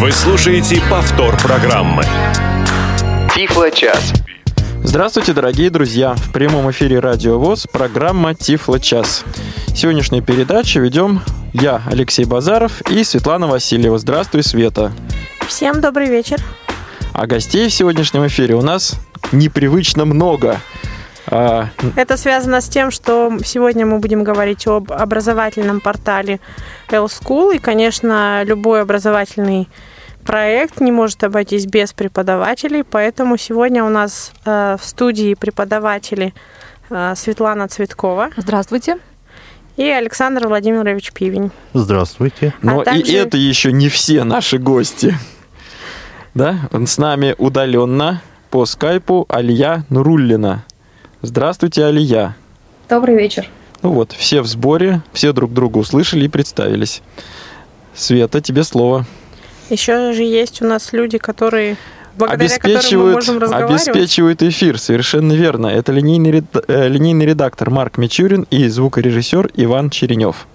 Вы слушаете повтор программы. Тифло-час. Здравствуйте, дорогие друзья! В прямом эфире Радио ВОЗ программа Тифло час. Сегодняшнюю передачу ведем я, Алексей Базаров и Светлана Васильева. Здравствуй, Света! Всем добрый вечер! А гостей в сегодняшнем эфире у нас непривычно много. А... Это связано с тем, что сегодня мы будем говорить об образовательном портале L-School. И, конечно, любой образовательный проект не может обойтись без преподавателей, поэтому сегодня у нас э, в студии преподаватели э, Светлана Цветкова. Здравствуйте. И Александр Владимирович Пивень. Здравствуйте. Но а также... и это еще не все наши гости. Да, он с нами удаленно по скайпу Алия Нуруллина. Здравствуйте, Алия. Добрый вечер. Ну вот, все в сборе, все друг друга услышали и представились. Света, тебе слово. Еще же есть у нас люди, которые обеспечивают, обеспечивают эфир, совершенно верно. Это линейный, ред, э, линейный редактор Марк Мичурин и звукорежиссер Иван Черенев.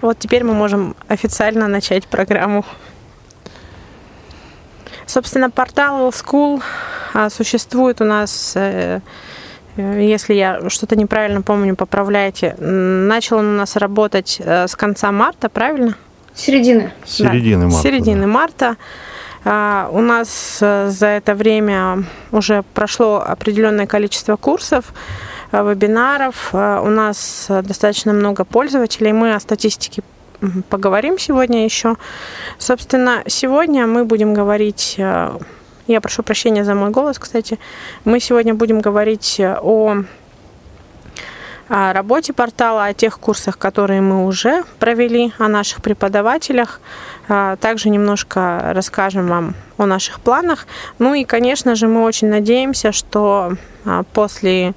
Вот теперь мы можем официально начать программу. Собственно, портал School а, существует у нас, э, если я что-то неправильно помню, поправляйте. Начал он у нас работать э, с конца марта, правильно? Середины. Середины да, марта. Середины да. марта. А, у нас э, за это время уже прошло определенное количество курсов, вебинаров. У нас достаточно много пользователей. Мы о статистике поговорим сегодня еще. Собственно, сегодня мы будем говорить я прошу прощения за мой голос, кстати. Мы сегодня будем говорить о о работе портала, о тех курсах, которые мы уже провели, о наших преподавателях. А, также немножко расскажем вам о наших планах. Ну и, конечно же, мы очень надеемся, что после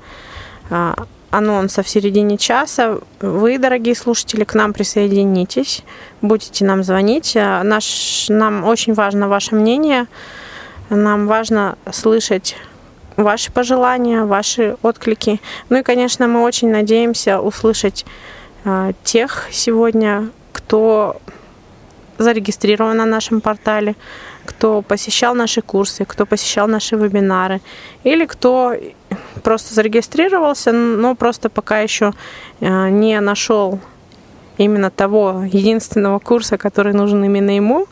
анонса в середине часа вы, дорогие слушатели, к нам присоединитесь, будете нам звонить. Наш, нам очень важно ваше мнение, нам важно слышать ваши пожелания, ваши отклики. Ну и, конечно, мы очень надеемся услышать э, тех сегодня, кто зарегистрирован на нашем портале, кто посещал наши курсы, кто посещал наши вебинары, или кто просто зарегистрировался, но просто пока еще э, не нашел именно того единственного курса, который нужен именно ему,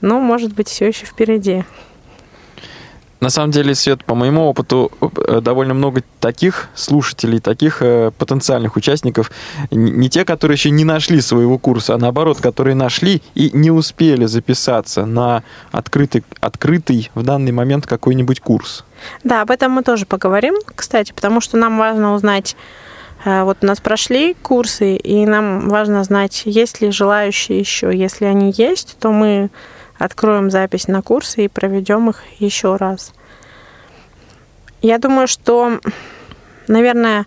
но, может быть, все еще впереди. На самом деле, Свет, по моему опыту, э, довольно много таких слушателей, таких э, потенциальных участников, не те, которые еще не нашли своего курса, а наоборот, которые нашли и не успели записаться на открытый, открытый в данный момент какой-нибудь курс. Да, об этом мы тоже поговорим, кстати, потому что нам важно узнать, э, вот у нас прошли курсы, и нам важно знать, есть ли желающие еще. Если они есть, то мы откроем запись на курсы и проведем их еще раз. Я думаю, что, наверное,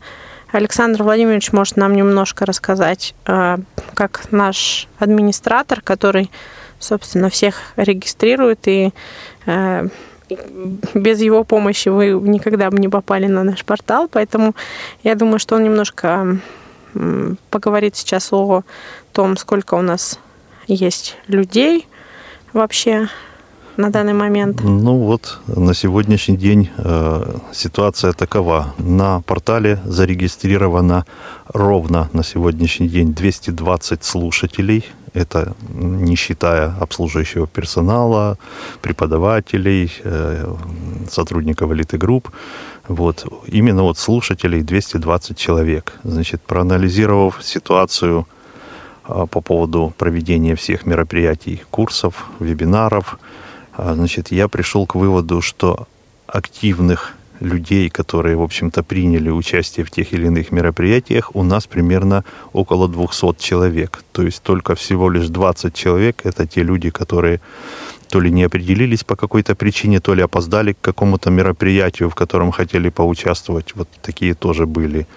Александр Владимирович может нам немножко рассказать, э, как наш администратор, который, собственно, всех регистрирует, и э, без его помощи вы никогда бы не попали на наш портал, поэтому я думаю, что он немножко поговорит сейчас о том, сколько у нас есть людей, вообще на данный момент? Ну вот, на сегодняшний день э, ситуация такова. На портале зарегистрировано ровно на сегодняшний день 220 слушателей. Это не считая обслуживающего персонала, преподавателей, э, сотрудников элиты групп. Вот. Именно вот слушателей 220 человек. Значит, проанализировав ситуацию по поводу проведения всех мероприятий, курсов, вебинаров. А, значит, я пришел к выводу, что активных людей, которые, в общем-то, приняли участие в тех или иных мероприятиях, у нас примерно около 200 человек. То есть только всего лишь 20 человек — это те люди, которые то ли не определились по какой-то причине, то ли опоздали к какому-то мероприятию, в котором хотели поучаствовать. Вот такие тоже были.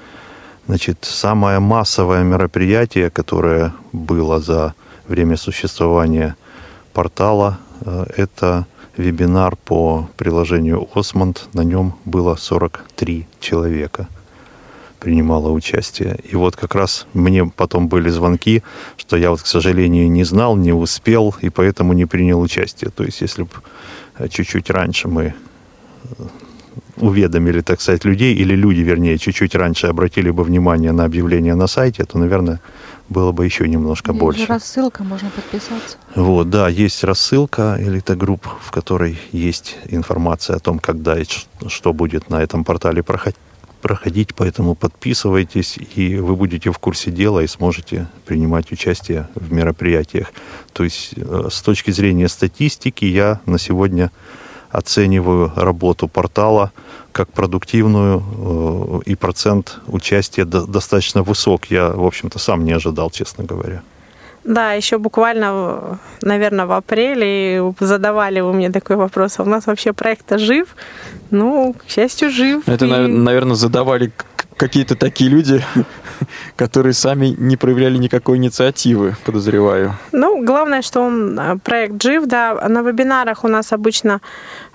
Значит, самое массовое мероприятие, которое было за время существования портала, э, это вебинар по приложению Осмонд. На нем было 43 человека. принимала участие. И вот как раз мне потом были звонки, что я вот, к сожалению, не знал, не успел, и поэтому не принял участие. То есть если бы э, чуть-чуть раньше мы э, уведомили, так сказать, людей, или люди, вернее, чуть-чуть раньше обратили бы внимание на объявление на сайте, то, наверное, было бы еще немножко Есть больше. рассылка, можно подписаться. Вот, да, есть рассылка Элита Групп, в которой есть информация о том, когда и что будет на этом портале проход- проходить, поэтому подписывайтесь, и вы будете в курсе дела и сможете принимать участие в мероприятиях. То есть э, с точки зрения статистики я на сегодня оцениваю работу портала как продуктивную, э, и процент участия до- достаточно высок. Я, в общем-то, сам не ожидал, честно говоря. Да, еще буквально, наверное, в апреле задавали вы мне такой вопрос, а у нас вообще проект жив? Ну, к счастью, жив. Это, И- наверное, задавали какие-то такие люди, которые сами не проявляли никакой инициативы, подозреваю. Ну, главное, что он э, проект жив, да. На вебинарах у нас обычно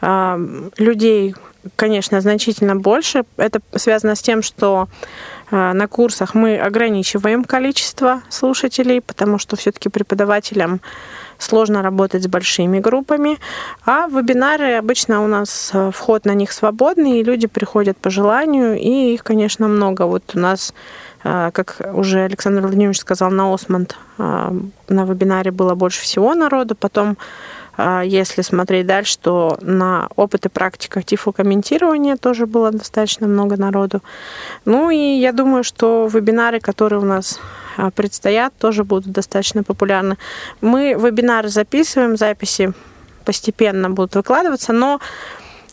э, людей, конечно, значительно больше. Это связано с тем, что э, на курсах мы ограничиваем количество слушателей, потому что все-таки преподавателям сложно работать с большими группами. А вебинары обычно у нас э, вход на них свободный, и люди приходят по желанию, и их, конечно, много. Вот у нас а, как уже Александр Владимирович сказал, на Осмонд а, на вебинаре было больше всего народу. Потом, если смотреть дальше, то на опыт и практика тифлокомментирования тоже было достаточно много народу. Ну и я думаю, что вебинары, которые у нас предстоят, тоже будут достаточно популярны. Мы вебинары записываем, записи постепенно будут выкладываться, но,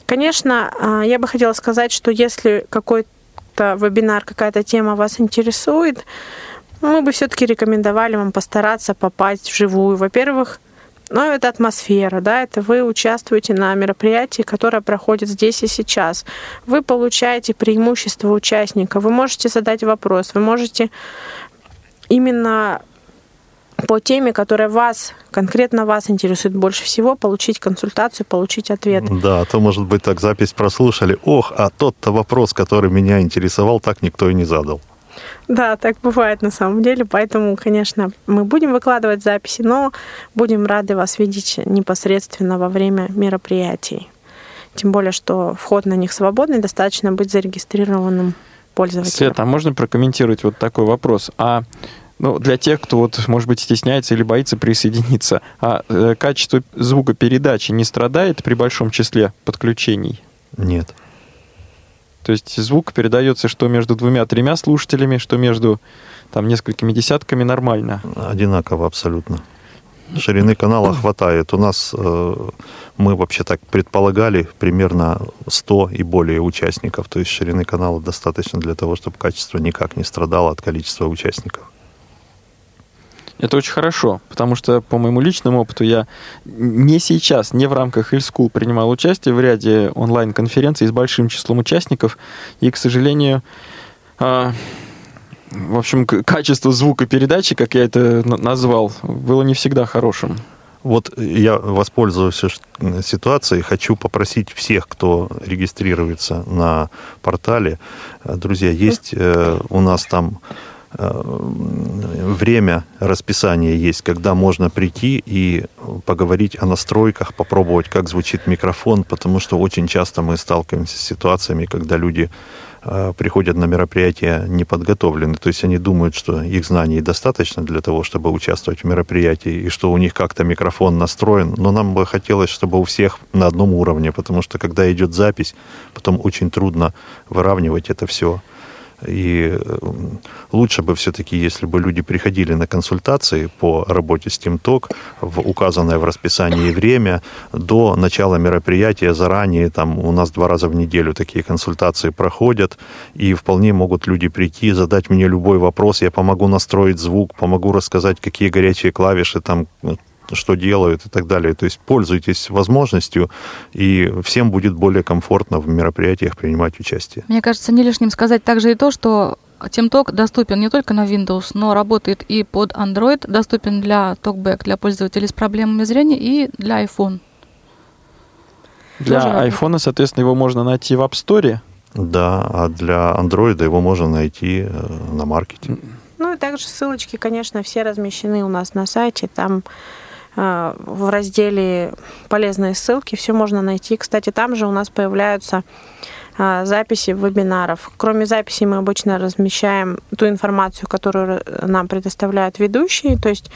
конечно, а, я бы хотела сказать, что если какой-то вебинар, какая-то тема вас интересует, мы бы все-таки рекомендовали вам постараться попасть вживую. Во-первых, ну, это атмосфера, да, это вы участвуете на мероприятии, которое проходит здесь и сейчас. Вы получаете преимущество участника, вы можете задать вопрос, вы можете именно по теме, которая вас, конкретно вас интересует больше всего, получить консультацию, получить ответ. Да, а то, может быть, так запись прослушали. Ох, а тот-то вопрос, который меня интересовал, так никто и не задал. Да, так бывает на самом деле, поэтому, конечно, мы будем выкладывать записи, но будем рады вас видеть непосредственно во время мероприятий. Тем более, что вход на них свободный, достаточно быть зарегистрированным пользователем. Света, а можно прокомментировать вот такой вопрос? А ну, для тех, кто, вот, может быть, стесняется или боится присоединиться, а э, качество звукопередачи не страдает при большом числе подключений? Нет. То есть звук передается что между двумя-тремя слушателями, что между там несколькими десятками нормально. Одинаково абсолютно. Ширины канала хватает. У нас э, мы вообще так предполагали примерно 100 и более участников. То есть ширины канала достаточно для того, чтобы качество никак не страдало от количества участников. Это очень хорошо, потому что по моему личному опыту я не сейчас, не в рамках School принимал участие в ряде онлайн-конференций с большим числом участников, и, к сожалению, а, в общем, качество звукопередачи, как я это на- назвал, было не всегда хорошим. Вот я воспользуюсь ситуацией, хочу попросить всех, кто регистрируется на портале, э, друзья, есть э, у нас там э, время расписания есть, когда можно прийти и поговорить о настройках, попробовать, как звучит микрофон, потому что очень часто мы сталкиваемся с ситуациями, когда люди приходят на мероприятие неподготовлены. То есть они думают, что их знаний достаточно для того, чтобы участвовать в мероприятии, и что у них как-то микрофон настроен. Но нам бы хотелось, чтобы у всех на одном уровне, потому что когда идет запись, потом очень трудно выравнивать это все. И э, лучше бы все-таки, если бы люди приходили на консультации по работе с TeamTalk в указанное в расписании время до начала мероприятия заранее, там у нас два раза в неделю такие консультации проходят, и вполне могут люди прийти, задать мне любой вопрос, я помогу настроить звук, помогу рассказать, какие горячие клавиши там что делают и так далее. То есть пользуйтесь возможностью, и всем будет более комфортно в мероприятиях принимать участие. Мне кажется, не лишним сказать также и то, что TeamTalk доступен не только на Windows, но работает и под Android, доступен для TalkBack, для пользователей с проблемами зрения и для iPhone. Для Тоже работает. айфона, соответственно, его можно найти в App Store, Да, а для андроида его можно найти э, на маркете. Ну и также ссылочки, конечно, все размещены у нас на сайте. Там в разделе полезные ссылки все можно найти. Кстати, там же у нас появляются э, записи вебинаров. Кроме записей мы обычно размещаем ту информацию, которую нам предоставляют ведущие. То есть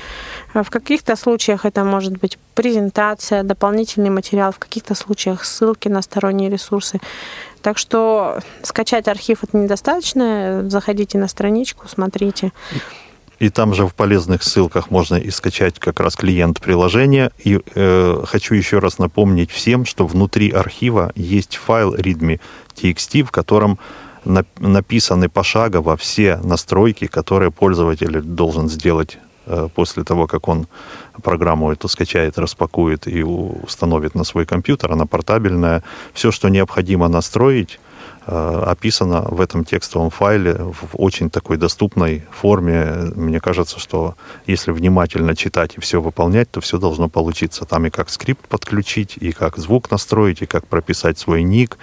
в каких-то случаях это может быть презентация, дополнительный материал, в каких-то случаях ссылки на сторонние ресурсы. Так что скачать архив это недостаточно. Заходите на страничку, смотрите. И там же в полезных ссылках можно и скачать как раз клиент приложения. И э, хочу еще раз напомнить всем, что внутри архива есть файл readme.txt, в котором написаны пошагово все настройки, которые пользователь должен сделать Э, после того, как он программу эту скачает, распакует и установит на свой компьютер, она портабельная. Все, что необходимо настроить, описано в этом текстовом файле в очень такой доступной форме. Мне кажется, что если внимательно читать и все выполнять, то все должно получиться. Там и как скрипт подключить, и как звук настроить, и как прописать свой ник,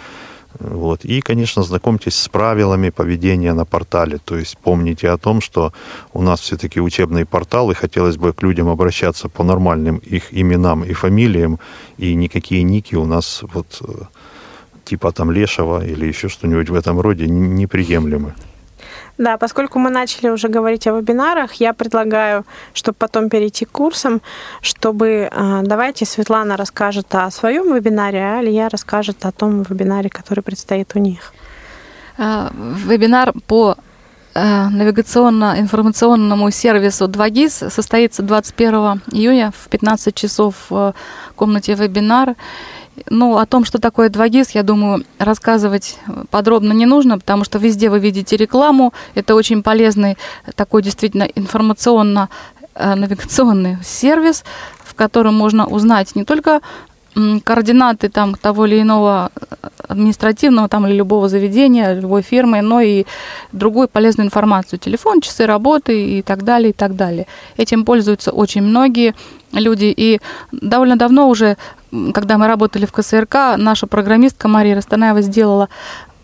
вот. И, конечно, знакомьтесь с правилами поведения на портале. То есть помните о том, что у нас все-таки учебный портал, и хотелось бы к людям обращаться по нормальным их именам и фамилиям, и никакие ники у нас вот э, типа там Лешего или еще что-нибудь в этом роде неприемлемы. Да, поскольку мы начали уже говорить о вебинарах, я предлагаю, чтобы потом перейти к курсам, чтобы э, давайте Светлана расскажет о своем вебинаре, а Илья расскажет о том вебинаре, который предстоит у них. Э, вебинар по э, навигационно-информационному сервису 2GIS состоится 21 июня в 15 часов в комнате вебинар. Ну, о том, что такое 2GIS, я думаю, рассказывать подробно не нужно, потому что везде вы видите рекламу. Это очень полезный такой действительно информационно-навигационный сервис, в котором можно узнать не только координаты там того или иного административного там или любого заведения, любой фирмы, но и другую полезную информацию, телефон, часы работы и так далее, и так далее. Этим пользуются очень многие люди, и довольно давно уже когда мы работали в КСРК, наша программистка Мария Растанаева сделала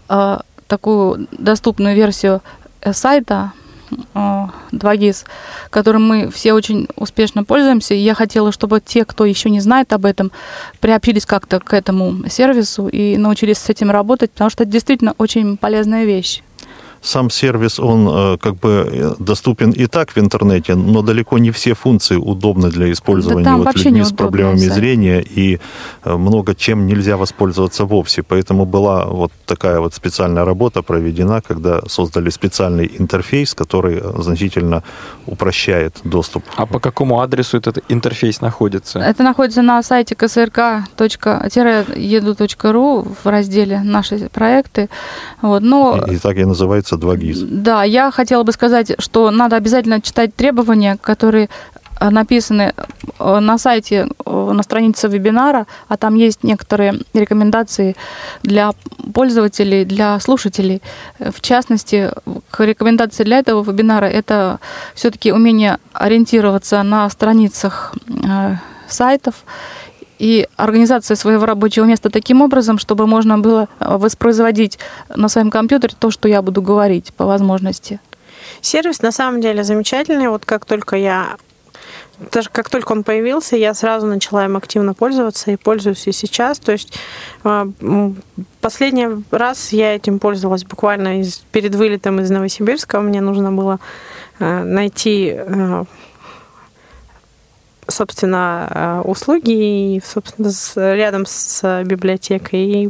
э, такую доступную версию э, сайта э, 2GIS, которым мы все очень успешно пользуемся. И я хотела, чтобы те, кто еще не знает об этом, приобщились как-то к этому сервису и научились с этим работать, потому что это действительно очень полезная вещь сам сервис, он э, как бы э, доступен и так в интернете, но далеко не все функции удобны для использования да вот людьми с проблемами сайт. зрения, и э, много чем нельзя воспользоваться вовсе. Поэтому была вот такая вот специальная работа проведена, когда создали специальный интерфейс, который значительно упрощает доступ. А по какому адресу этот интерфейс находится? Это находится на сайте ksrk.edu.ru в разделе «Наши проекты». Вот, но... И, и так и называется 2GIS. Да, я хотела бы сказать, что надо обязательно читать требования, которые э, написаны э, на сайте, э, на странице вебинара, а там есть некоторые рекомендации для пользователей, для слушателей. В частности, рекомендации для этого вебинара это все-таки умение ориентироваться на страницах сайтов и организация своего рабочего места таким образом, чтобы можно было э, воспроизводить на своем компьютере то, что я буду говорить по возможности. Сервис на самом деле замечательный. Вот как только я даже как только он появился, я сразу начала им активно пользоваться и пользуюсь и сейчас. То есть э, последний раз я этим пользовалась буквально из, перед вылетом из Новосибирска. Мне нужно было э, найти собственно, э, услуги и, собственно, рядом с библиотекой. И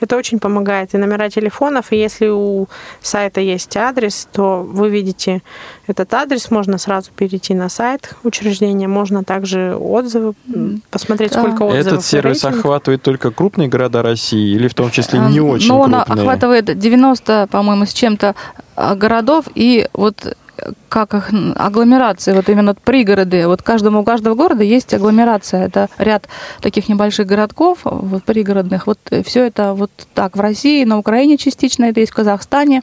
это очень помогает. И номера телефонов, и если у сайта есть адрес, то вы видите этот адрес, можно сразу перейти на сайт учреждения, можно также отзывы посмотреть, да. сколько отзывов. Этот сервис рейтинг. охватывает только крупные города России или в том числе не эм, очень Но крупные? он охватывает 90, по-моему, с чем-то э, городов, и вот как их агломерации, вот именно пригороды. Вот каждому у каждого города есть агломерация. Это ряд таких небольших городков, вот пригородных. Вот все это вот так в России, на Украине частично, это есть в Казахстане,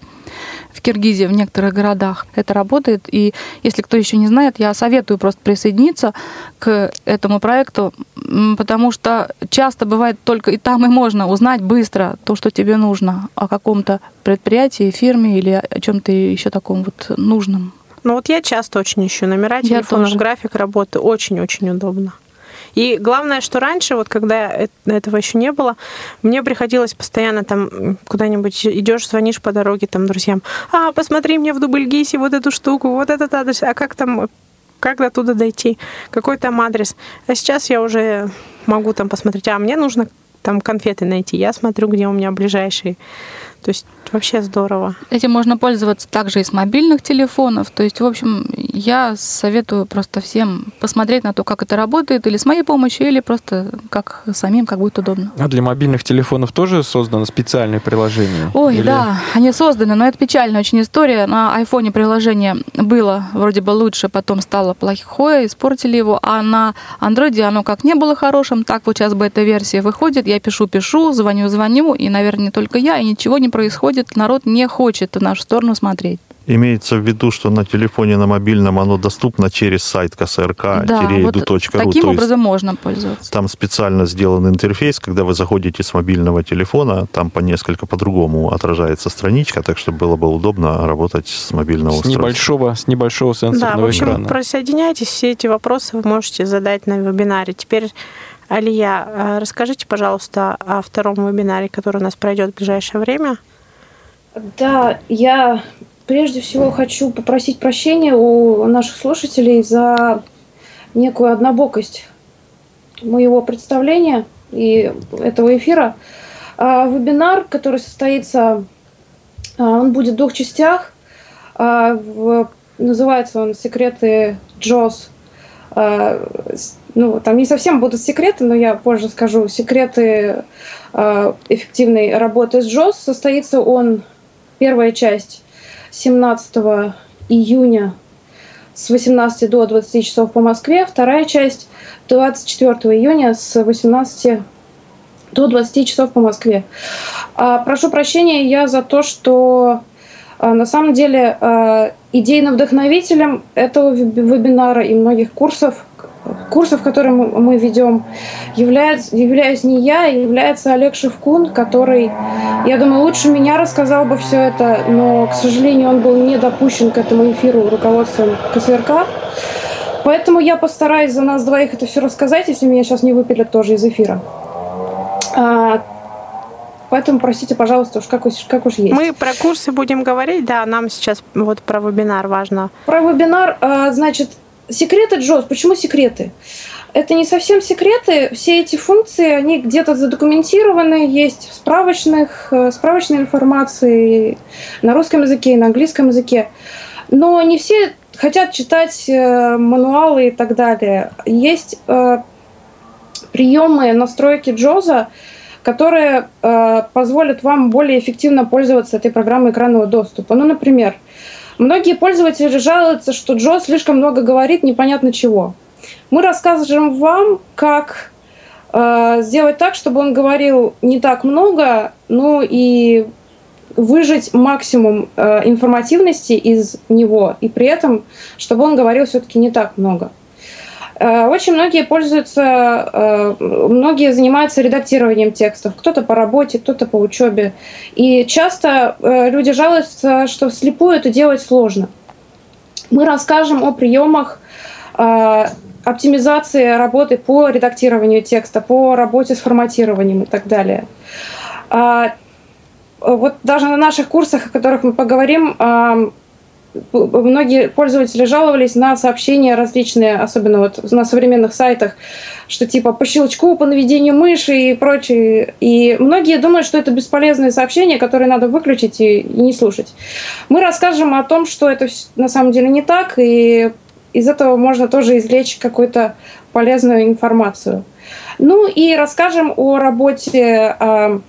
в Киргизии, в некоторых городах. Это работает. И если кто еще не знает, я советую просто присоединиться к этому проекту. потому что часто бывает только и там и можно узнать быстро то, что тебе нужно о каком-то предприятии, фирме или о чем-то еще таком вот нужном. Ну вот я часто очень ищу номера телефонов, график работы очень-очень удобно. И главное, что раньше, вот когда э- этого еще не было, мне приходилось постоянно там куда-нибудь идешь, звонишь по дороге там друзьям, а, посмотри мне в Дубльгисе вот эту штуку, вот этот адрес, а как там, как до туда дойти, какой там адрес. А сейчас я уже могу там посмотреть, а мне нужно там конфеты найти, я смотрю, где у меня ближайшие. То есть вообще здорово. Этим можно пользоваться также и с мобильных телефонов. То есть, в общем, я советую просто всем посмотреть на то, как это работает, или с моей помощью, или просто как самим, как будет удобно. А для мобильных телефонов тоже создано специальное приложение? Ой, Или- да, они созданы, но это печальная очень история. На айфоне приложение было вроде бы лучше, потом стало плохое, испортили его, а на андроиде оно как не было хорошим, так вот сейчас бета-версия выходит, я пишу-пишу, звоню-звоню, и, наверное, не только я, и ничего не происходит, народ не хочет в нашу сторону смотреть. Имеется в виду, что на телефоне, на мобильном оно доступно через сайт КСРК, да, вот edu.ru. таким то есть образом можно пользоваться. там специально сделан интерфейс, когда вы заходите с мобильного телефона, там по несколько по-другому отражается страничка, так что было бы удобно работать с мобильного С устройства. небольшого, с небольшого Да, в сенсорного общем, экрана. присоединяйтесь, все эти вопросы вы можете задать на вебинаре. Теперь, Алия, э, расскажите, пожалуйста, о втором вебинаре, который у нас пройдет в ближайшее время. Да, я прежде всего хочу попросить прощения у наших слушателей за некую однобокость моего представления и этого эфира. А, Вебинар, который состоится, а, он будет в двух частях. А, Называется он «Секреты Джоз». С- Ну, там не совсем будут секреты, но я позже скажу. «Секреты а, эффективной работы с Джоз». Состоится он, первая часть, 17 июня с 18 до 20 часов по Москве, вторая часть 24 июня с 18 до 20 часов по Москве. А, Прошу прощения я за то, что на самом деле а, идейным вдохновителем этого веб- вебинара и многих курсов, курсов, которые мы ведем, является, являюсь не я, а является Олег Шевкун, который, я думаю, лучше меня рассказал бы все это, но, к сожалению, он был не допущен к этому эфиру руководством КСРК. Поэтому я постараюсь за нас двоих это все рассказать, если меня сейчас не выпилят тоже из эфира. Поэтому простите, пожалуйста, уж как, уж- как уж есть. Мы про курсы будем говорить, да, нам сейчас вот про вебинар важно. Про вебинар, а, значит, секреты Джоз. Почему секреты? Это не совсем секреты. Все эти функции, они где-то задокументированы, есть в справочных, э, справочной информации на русском языке и на английском языке. Но не все хотят читать э, мануалы и так далее. Есть э, приемы настройки Джоза, которые э, позволят вам более эффективно пользоваться этой программой экранного доступа. Ну, например, Многие пользователи жалуются, что Джо слишком много говорит непонятно чего. Мы расскажем вам, как э, сделать так, чтобы он говорил не так много, ну и выжать максимум э, информативности из него, и при этом, чтобы он говорил все-таки не так много. Э, Очень многие пользуются, э, многие занимаются редактированием текстов, кто-то по работе, кто-то по учебе. И часто э, люди жалуются, что вслепую это делать сложно. Мы расскажем о приемах оптимизации работы по редактированию текста, по работе с форматированием и так далее. А, Вот даже на наших курсах, о которых мы поговорим, многие пользователи жаловались на сообщения различные, особенно вот на современных сайтах, что типа по щелчку, по наведению мыши и прочее. И многие думают, что это бесполезные сообщения, которые надо выключить и, и не слушать. Мы расскажем о том, что это на самом деле не так, и из этого можно тоже извлечь какую-то полезную информацию. Ну и расскажем о работе а,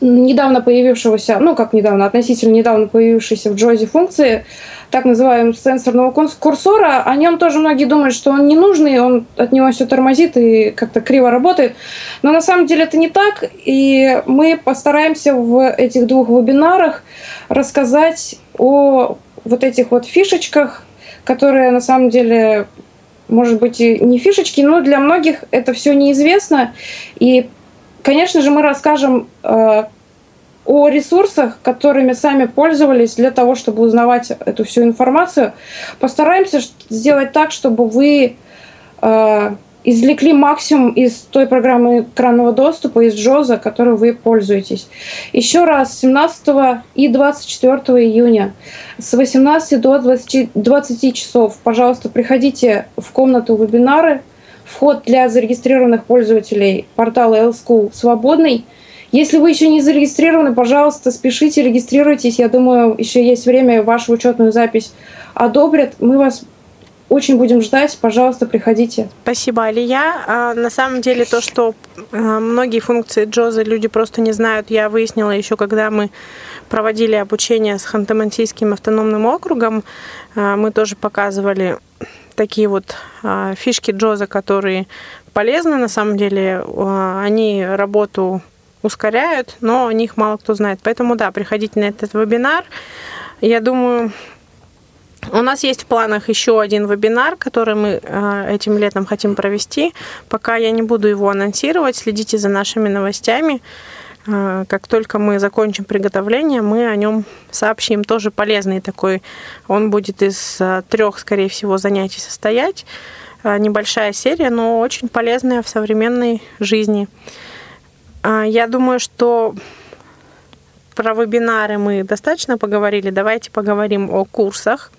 недавно появившегося, ну как недавно, относительно недавно появившейся в Джозе функции, так называемого сенсорного курс- курсора. О нем тоже многие думают, что он не нужный, он от него все тормозит и как-то криво работает. Но на самом деле это не так, и мы постараемся в этих двух вебинарах рассказать о вот этих вот фишечках, которые на самом деле может быть, и не фишечки, но для многих это все неизвестно. И, конечно же, мы расскажем э, о ресурсах, которыми сами пользовались для того, чтобы узнавать эту всю информацию. Постараемся сделать так, чтобы вы э, извлекли максимум из той программы экранного доступа, из Джоза, которой вы пользуетесь. Еще раз, 17 и 24 июня с 18 до 20, 20 часов, пожалуйста, приходите в комнату вебинары. Вход для зарегистрированных пользователей портала L-School свободный. Если вы еще не зарегистрированы, пожалуйста, спешите, регистрируйтесь. Я думаю, еще есть время, вашу учетную запись одобрят. Мы вас очень будем ждать. Пожалуйста, приходите. Спасибо, Алия. А, на самом деле, то, что а, многие функции Джоза люди просто не знают, я выяснила еще, когда мы проводили обучение с Ханты-Мансийским автономным округом. А, мы тоже показывали такие вот фишки Джоза, которые полезны на самом деле. Они работу ускоряют, но о них мало кто знает. Поэтому, да, приходите на этот вебинар. Я думаю, у нас есть в планах еще один вебинар, который мы э, этим летом хотим провести. Пока я не буду его анонсировать, следите за нашими новостями. Э, как только мы закончим приготовление, мы о нем сообщим. Тоже полезный такой. Он будет из э, трех, скорее всего, занятий состоять. Небольшая серия, но очень полезная в современной жизни. Я думаю, что про вебинары мы достаточно поговорили. Давайте поговорим о курсах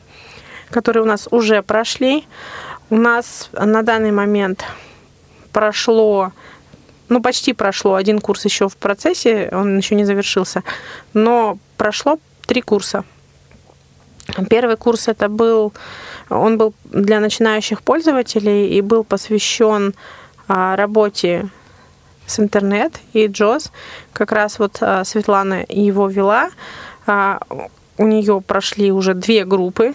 которые у нас уже прошли. У нас на данный момент прошло, ну почти прошло, один курс еще в процессе, он еще не завершился, но прошло три курса. Первый курс это был, он был для начинающих пользователей и был посвящен а, работе с интернет и JOS. Как раз вот а, Светлана его вела. А, у нее прошли уже две группы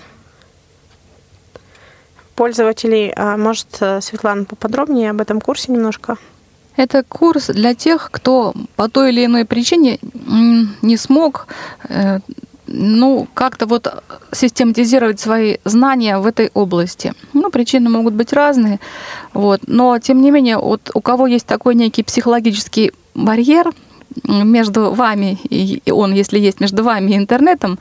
пользователей. А может, Светлана, поподробнее об этом курсе немножко? Это курс для тех, кто по той или иной причине не смог э, ну, как-то вот систематизировать свои знания в этой области. Ну, причины могут быть разные, вот, но, тем не менее, вот у кого есть такой некий психологический барьер, между вами и он, если есть между вами и интернетом,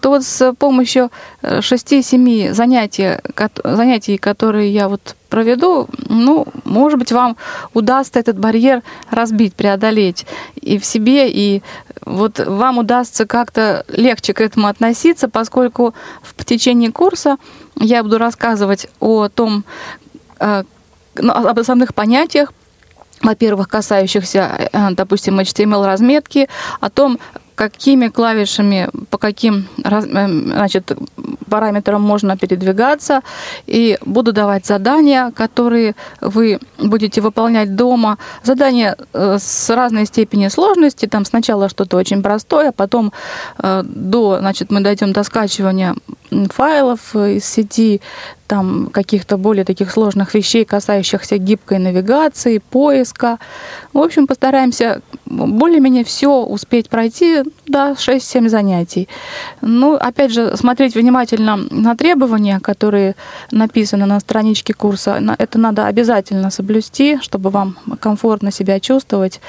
то вот с помощью 6-7 э, занятий, занятий, которые я вот проведу, ну, может быть, вам удастся этот барьер разбить, преодолеть и в себе, и вот вам удастся как-то легче к этому относиться, поскольку в течение курса я буду рассказывать о том, э, ну, об основных понятиях, во-первых, касающихся, э, допустим, HTML-разметки, о том, какими клавишами, по каким э, значит, параметрам можно передвигаться. И буду давать задания, которые вы будете выполнять дома. Задания э, с разной степенью сложности. Там сначала что-то очень простое, а потом до, значит, мы дойдем до скачивания файлов из сети, там каких-то более таких сложных вещей, касающихся гибкой навигации, поиска. В общем, постараемся более-менее все успеть пройти, да, 6-7 занятий. Ну, опять же, смотреть внимательно на требования, которые написаны на страничке курса. Это надо обязательно соблюсти, чтобы вам комфортно себя чувствовать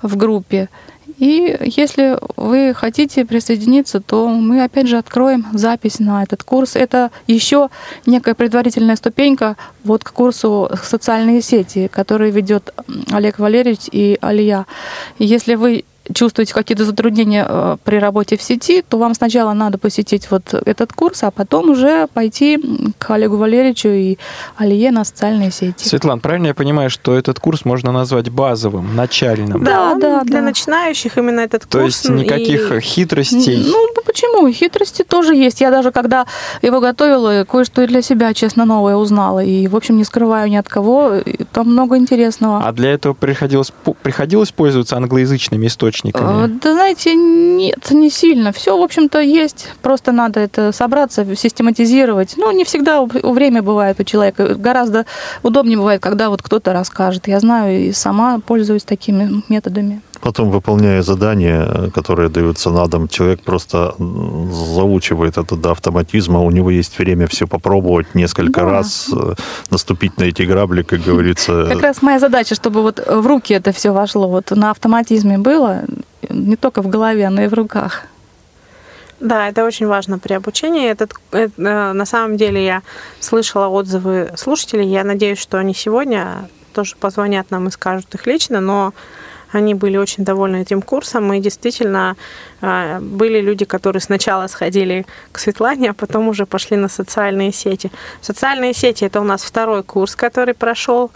в группе. И если вы хотите присоединиться, то мы опять же откроем запись на этот курс. Это еще некая предварительная ступенька вот к курсу социальные сети, который ведет Олег Валерьевич и Алия. Если вы чувствуете какие-то затруднения э, при работе в сети, то вам сначала надо посетить вот этот курс, а потом уже пойти к Олегу Валерьевичу и Алие на социальные сети. Светлана, правильно я понимаю, что этот курс можно назвать базовым, начальным? Да, да, для да. начинающих именно этот курс. То есть никаких и... хитростей? Ну, почему? Хитрости тоже есть. Я даже когда его готовила, кое-что и для себя, честно, новое узнала. И, в общем, не скрываю ни от кого. Там много интересного. А для этого приходилось, приходилось пользоваться англоязычными источниками? Источниками? Э, да, знаете, нет, не сильно. Все, в общем-то, есть. Просто надо это собраться, систематизировать. Ну, не всегда время бывает у человека. Гораздо удобнее бывает, когда вот кто-то расскажет. Я знаю и сама пользуюсь такими методами. Потом, выполняя задания, которые даются на дом, человек просто заучивает это до автоматизма. У него есть время все попробовать несколько да. раз, э, наступить на эти грабли, как говорится. Как раз моя задача, чтобы вот в руки это все вошло. Вот на автоматизме было, не только в голове, но и в руках. Да, это очень важно при обучении. Этот, это, э, на самом деле я слышала отзывы слушателей. Я надеюсь, что они сегодня тоже позвонят нам и скажут их лично, но они были очень довольны этим курсом. И действительно э, были люди, которые сначала сходили к Светлане, а потом уже пошли на социальные сети. Социальные сети это у нас второй курс, который прошел.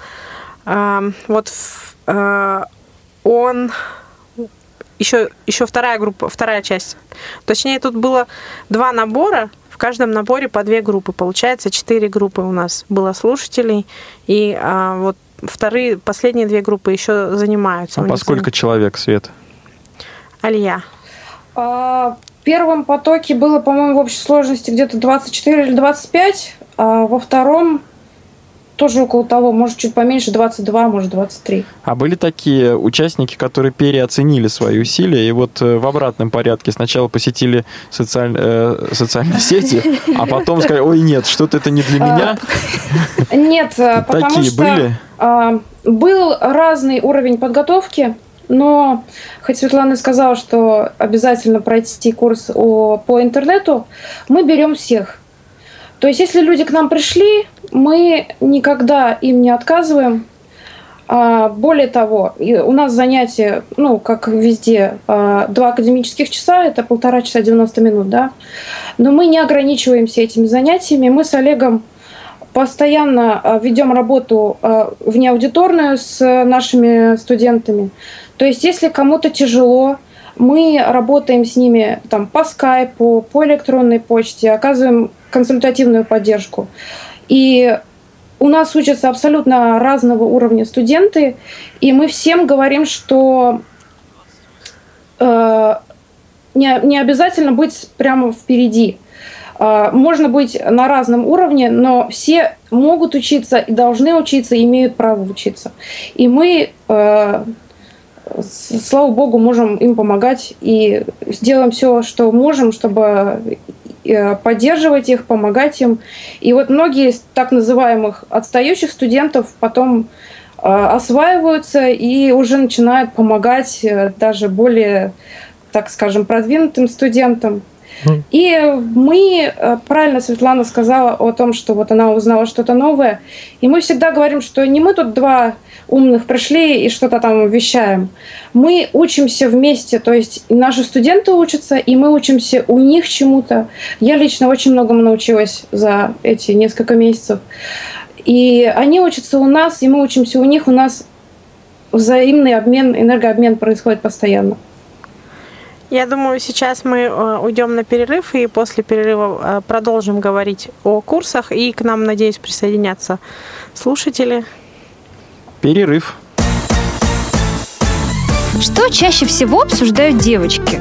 Э, вот он еще, еще вторая группа, вторая часть. Точнее, тут было два набора, в каждом наборе по две группы. Получается, четыре группы у нас было слушателей. И а, вот вторые, последние две группы еще занимаются. А по сколько человек, Свет? Алия. А, в первом потоке было, по-моему, в общей сложности где-то 24 или 25, а во втором тоже около того, может, чуть поменьше, 22, может, 23. А были такие участники, которые переоценили свои усилия и вот э, в обратном порядке сначала посетили социаль... э, социальные сети, а потом сказали, ой, нет, что-то это не для меня? Нет, э, потому были? А, был разный уровень подготовки, но хоть Светлана сказала, что обязательно пройти курс по интернету, мы берем всех. То есть, если люди к нам пришли, мы никогда им не отказываем. А, более того, у нас занятия, ну, как везде, а, два академических часа, это полтора часа 90 минут, да. Но мы не ограничиваемся этими занятиями. Мы с Олегом постоянно а, ведем работу вне с нашими студентами. То есть, если кому-то тяжело, мы работаем с ними там, по скайпу, по электронной почте, оказываем консультативную поддержку. И у нас учатся абсолютно разного уровня студенты, и мы всем говорим, что э, не, не обязательно быть прямо впереди. Э, можно быть на разном уровне, но все могут учиться и должны учиться, и имеют право учиться. И мы, э, слава богу, можем им помогать и сделаем все, что можем, чтобы поддерживать их, помогать им. И вот многие из так называемых отстающих студентов потом э, осваиваются и уже начинают помогать э, даже более, так скажем, продвинутым студентам. И мы, правильно Светлана сказала о том, что вот она узнала что-то новое. И мы всегда говорим, что не мы тут два умных пришли и что-то там вещаем. Мы учимся вместе, то есть наши студенты учатся, и мы учимся у них чему-то. Я лично очень многому научилась за эти несколько месяцев. И они учатся у нас, и мы учимся у них. У нас взаимный обмен, энергообмен происходит постоянно. Я думаю, сейчас мы э, уйдем на перерыв и после перерыва э, продолжим говорить о курсах. И к нам, надеюсь, присоединятся слушатели. Перерыв. Что чаще всего обсуждают девочки?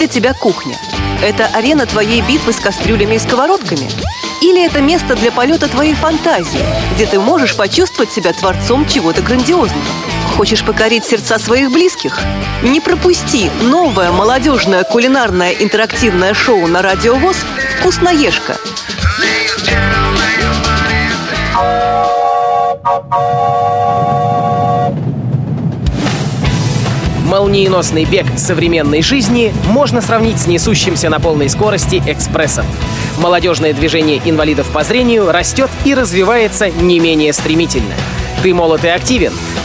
Для тебя кухня? Это арена твоей битвы с кастрюлями и сковородками? Или это место для полета твоей фантазии, где ты можешь почувствовать себя творцом чего-то грандиозного? Хочешь покорить сердца своих близких? Не пропусти новое молодежное кулинарное интерактивное шоу на Радио ВОЗ «Вкусноежка». Молниеносный бег современной жизни можно сравнить с несущимся на полной скорости экспрессом. Молодежное движение инвалидов по зрению растет и развивается не менее стремительно. Ты молод и активен?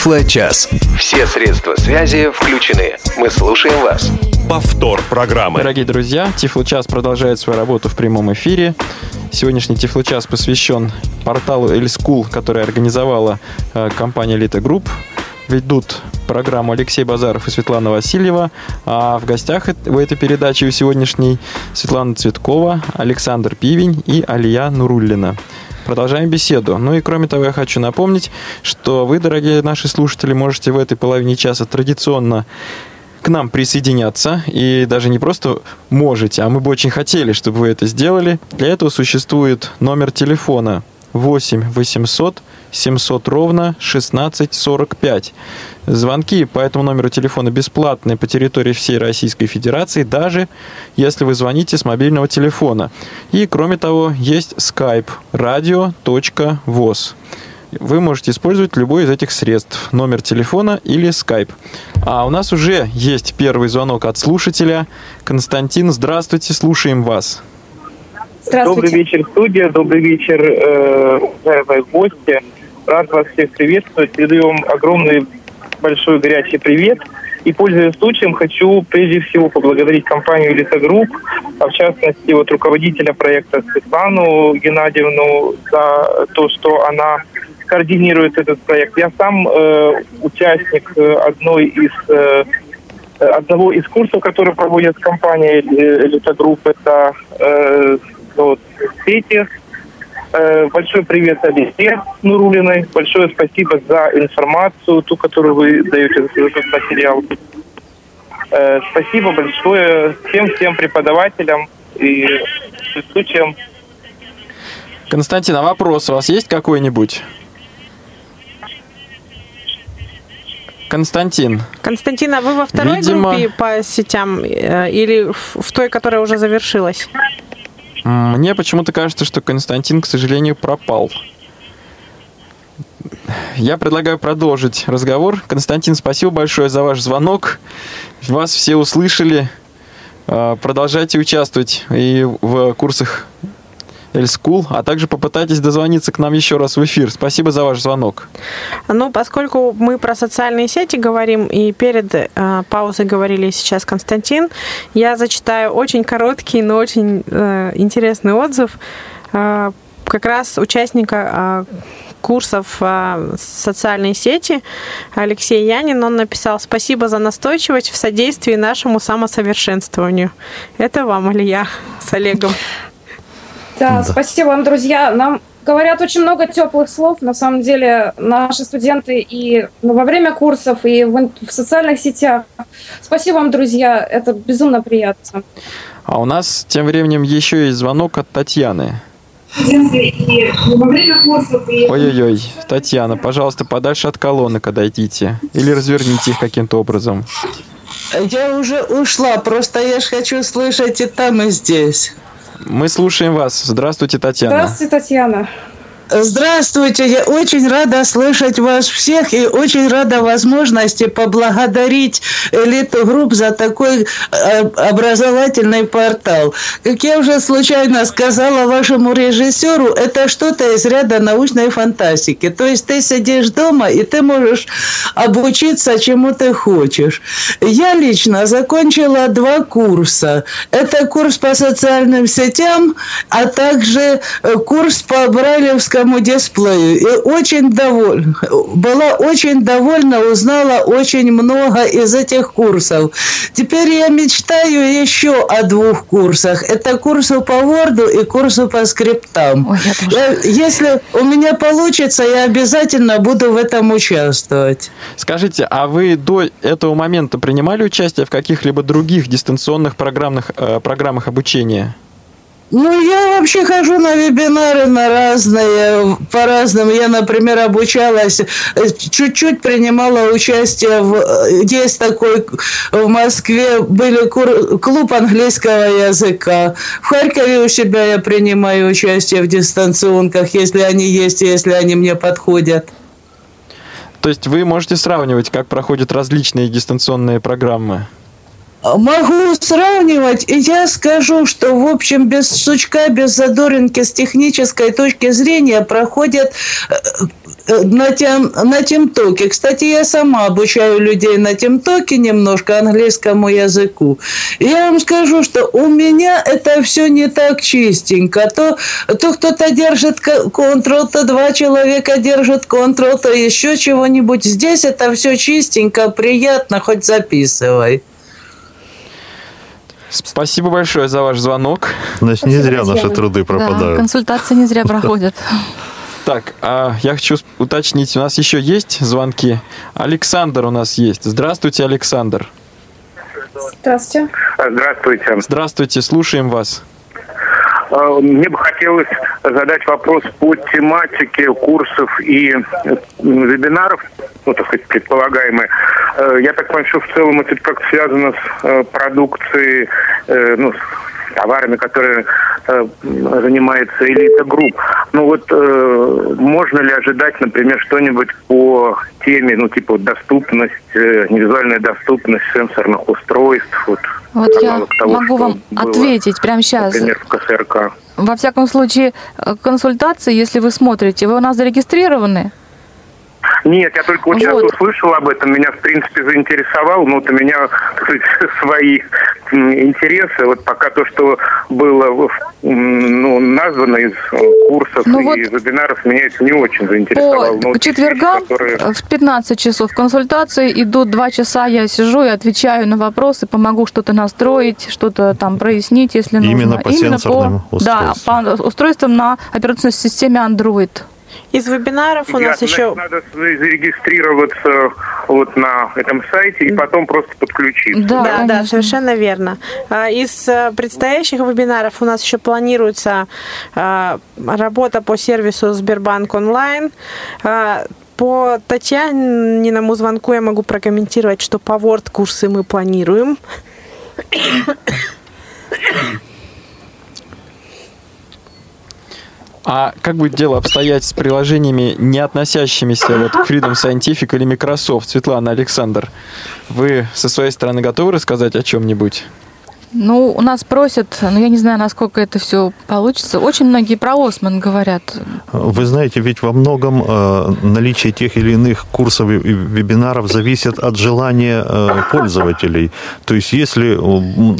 Тифло-час. Все средства связи включены. Мы слушаем вас. Повтор программы. Дорогие друзья, Тифло-час продолжает свою работу в прямом эфире. Сегодняшний Тифло-час посвящен порталу Эльскул, который организовала э, компания Elite Group. Ведут программу Алексей Базаров и Светлана Васильева. А в гостях в этой передаче у сегодняшней Светлана Цветкова, Александр Пивень и Алия Нуруллина. Продолжаем беседу. Ну и кроме того, я хочу напомнить, что вы, дорогие наши слушатели, можете в этой половине часа традиционно к нам присоединяться. И даже не просто можете, а мы бы очень хотели, чтобы вы это сделали. Для этого существует номер телефона 8 800 700 ровно 1645. Звонки по этому номеру телефона бесплатные по территории всей Российской Федерации, даже если вы звоните с мобильного телефона. И, кроме того, есть skype radio.voz. Вы можете использовать любой из этих средств, номер телефона или Skype. А у нас уже есть первый звонок от слушателя. Константин, здравствуйте, слушаем вас. Добрый вечер, студия, добрый вечер, э, уважаемые гости. Рад вас всех приветствовать. Передаю вам огромный большой горячий привет. И, пользуясь случаем, хочу прежде всего поблагодарить компанию «Элита Групп», а в частности, вот руководителя проекта Светлану Геннадьевну за то, что она координирует этот проект. Я сам э, участник э, одной из э, одного из курсов, который проводит компания «Элита Групп». Это э, вот, сети Э, большой привет Алисе Нурулиной. Большое спасибо за информацию, ту, которую вы даете за этот материал. Э, спасибо большое всем-всем преподавателям и случаям. Константин, а вопрос у вас есть какой-нибудь? Константин. Константин, а вы во второй Видимо... группе по сетям э, или в той, которая уже завершилась? Мне почему-то кажется, что Константин, к сожалению, пропал. Я предлагаю продолжить разговор. Константин, спасибо большое за ваш звонок. Вас все услышали. А, продолжайте участвовать и в курсах Эльскул, а также попытайтесь дозвониться к нам еще раз в эфир. Спасибо за ваш звонок. Ну, поскольку мы про социальные сети говорим, и перед э, паузой говорили сейчас Константин, я зачитаю очень короткий, но очень э, интересный отзыв э, как раз участника э, курсов э, социальной сети Алексей Янин, он написал «Спасибо за настойчивость в содействии нашему самосовершенствованию». Это вам, Алия, с Олегом. Да, да, спасибо вам, друзья. Нам говорят очень много теплых слов. На самом деле, наши студенты и ну, во время курсов, и в, в социальных сетях. Спасибо вам, друзья. Это безумно приятно. А у нас тем временем еще есть звонок от Татьяны. Ой-ой-ой, Татьяна, пожалуйста, подальше от колонок отойдите. Или разверните их каким-то образом. Я уже ушла, просто я же хочу слышать и там, и здесь. Мы слушаем вас. Здравствуйте, Татьяна. Здравствуйте, Татьяна. Здравствуйте, я очень рада слышать вас всех и очень рада возможности поблагодарить элиту групп за такой э, образовательный портал. Как я уже случайно сказала вашему режиссеру, это что-то из ряда научной фантастики. То есть ты сидишь дома и ты можешь обучиться чему ты хочешь. Я лично закончила два курса. Это курс по социальным сетям, а также э, курс по Брайлевскому маленькому дисплею. И очень довольна, была очень довольна, узнала очень много из этих курсов. Теперь я мечтаю еще о двух курсах. Это курсу по Word и курсу по скриптам. Ой, я я, если у меня получится, я обязательно буду в этом участвовать. Скажите, а вы до этого момента принимали участие в каких-либо других дистанционных программных, э, программах обучения? Ну, я вообще хожу на вебинары на разные, по-разному. Я, например, обучалась, чуть-чуть принимала участие в... Есть такой в Москве, были кур, клуб английского языка. В Харькове у себя я принимаю участие в дистанционках, если они есть, если они мне подходят. То есть вы можете сравнивать, как проходят различные дистанционные программы? Могу сравнивать, и я скажу, что, в общем, без сучка, без задоринки с технической точки зрения проходят э, э, на, тем, на темтоке. Кстати, я сама обучаю людей на темтоке немножко английскому языку. Я вам скажу, что у меня это все не так чистенько. То, то кто-то держит контрол, то два человека держат контрол, то еще чего-нибудь. Здесь это все чистенько, приятно, хоть записывай. Спасибо большое за ваш звонок. Значит, не зря наши труды пропадают. Да, консультации не зря проходят. Так, а я хочу уточнить, у нас еще есть звонки? Александр у нас есть. Здравствуйте, Александр. Здравствуйте. Здравствуйте. Здравствуйте, слушаем вас. А, мне бы хотелось задать вопрос по тематике курсов и вебинаров, ну, так сказать, предполагаемые. Э, я так понимаю, что в целом это как связано с э, продукцией, э, ну, товарами, которые э, занимается элита групп. Ну вот э, можно ли ожидать, например, что-нибудь по теме, ну типа доступность, э, невизуальная доступность сенсорных устройств? Вот, вот я того, могу вам ответить прямо сейчас. Например, в КСРК. Во всяком случае, э, консультации, если вы смотрите, вы у нас зарегистрированы? Нет, я только вот, вот. сейчас услышал об этом, меня, в принципе, заинтересовал, но вот у меня сказать, свои интересы. Вот пока то, что было ну, названо из э, курсов ну, и вот вебинаров, меня это не очень заинтересовало. По, но четвергам которые... в 15 часов консультации идут 2 часа, я сижу и отвечаю на вопросы, помогу что-то настроить, что-то там прояснить, если нужно. Именно по Именно сенсорным по, устройствам. Да, по устройствам на операционной системе Android. Из вебинаров у нас еще... Надо зарегистрироваться вот на этом сайте и потом просто подключиться. Да, да, да совершенно верно. А, из э, предстоящих вебинаров у нас еще планируется а, работа по сервису Сбербанк онлайн. А, по Татьяниному звонку я могу прокомментировать, что по Word курсы мы планируем. А как будет дело обстоять с приложениями, не относящимися вот к Freedom Scientific или Microsoft? Светлана, Александр, вы со своей стороны готовы рассказать о чем-нибудь? Ну, у нас просят, но я не знаю, насколько это все получится. Очень многие про Осман говорят. Вы знаете, ведь во многом э, наличие тех или иных курсов и вебинаров зависит от желания э, пользователей. То есть, если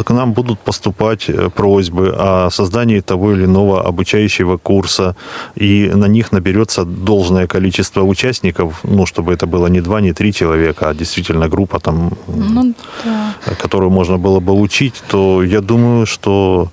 к нам будут поступать э, просьбы о создании того или иного обучающего курса, и на них наберется должное количество участников, ну, чтобы это было не два, не три человека, а действительно группа, там, ну, да. которую можно было бы учить, то то я думаю, что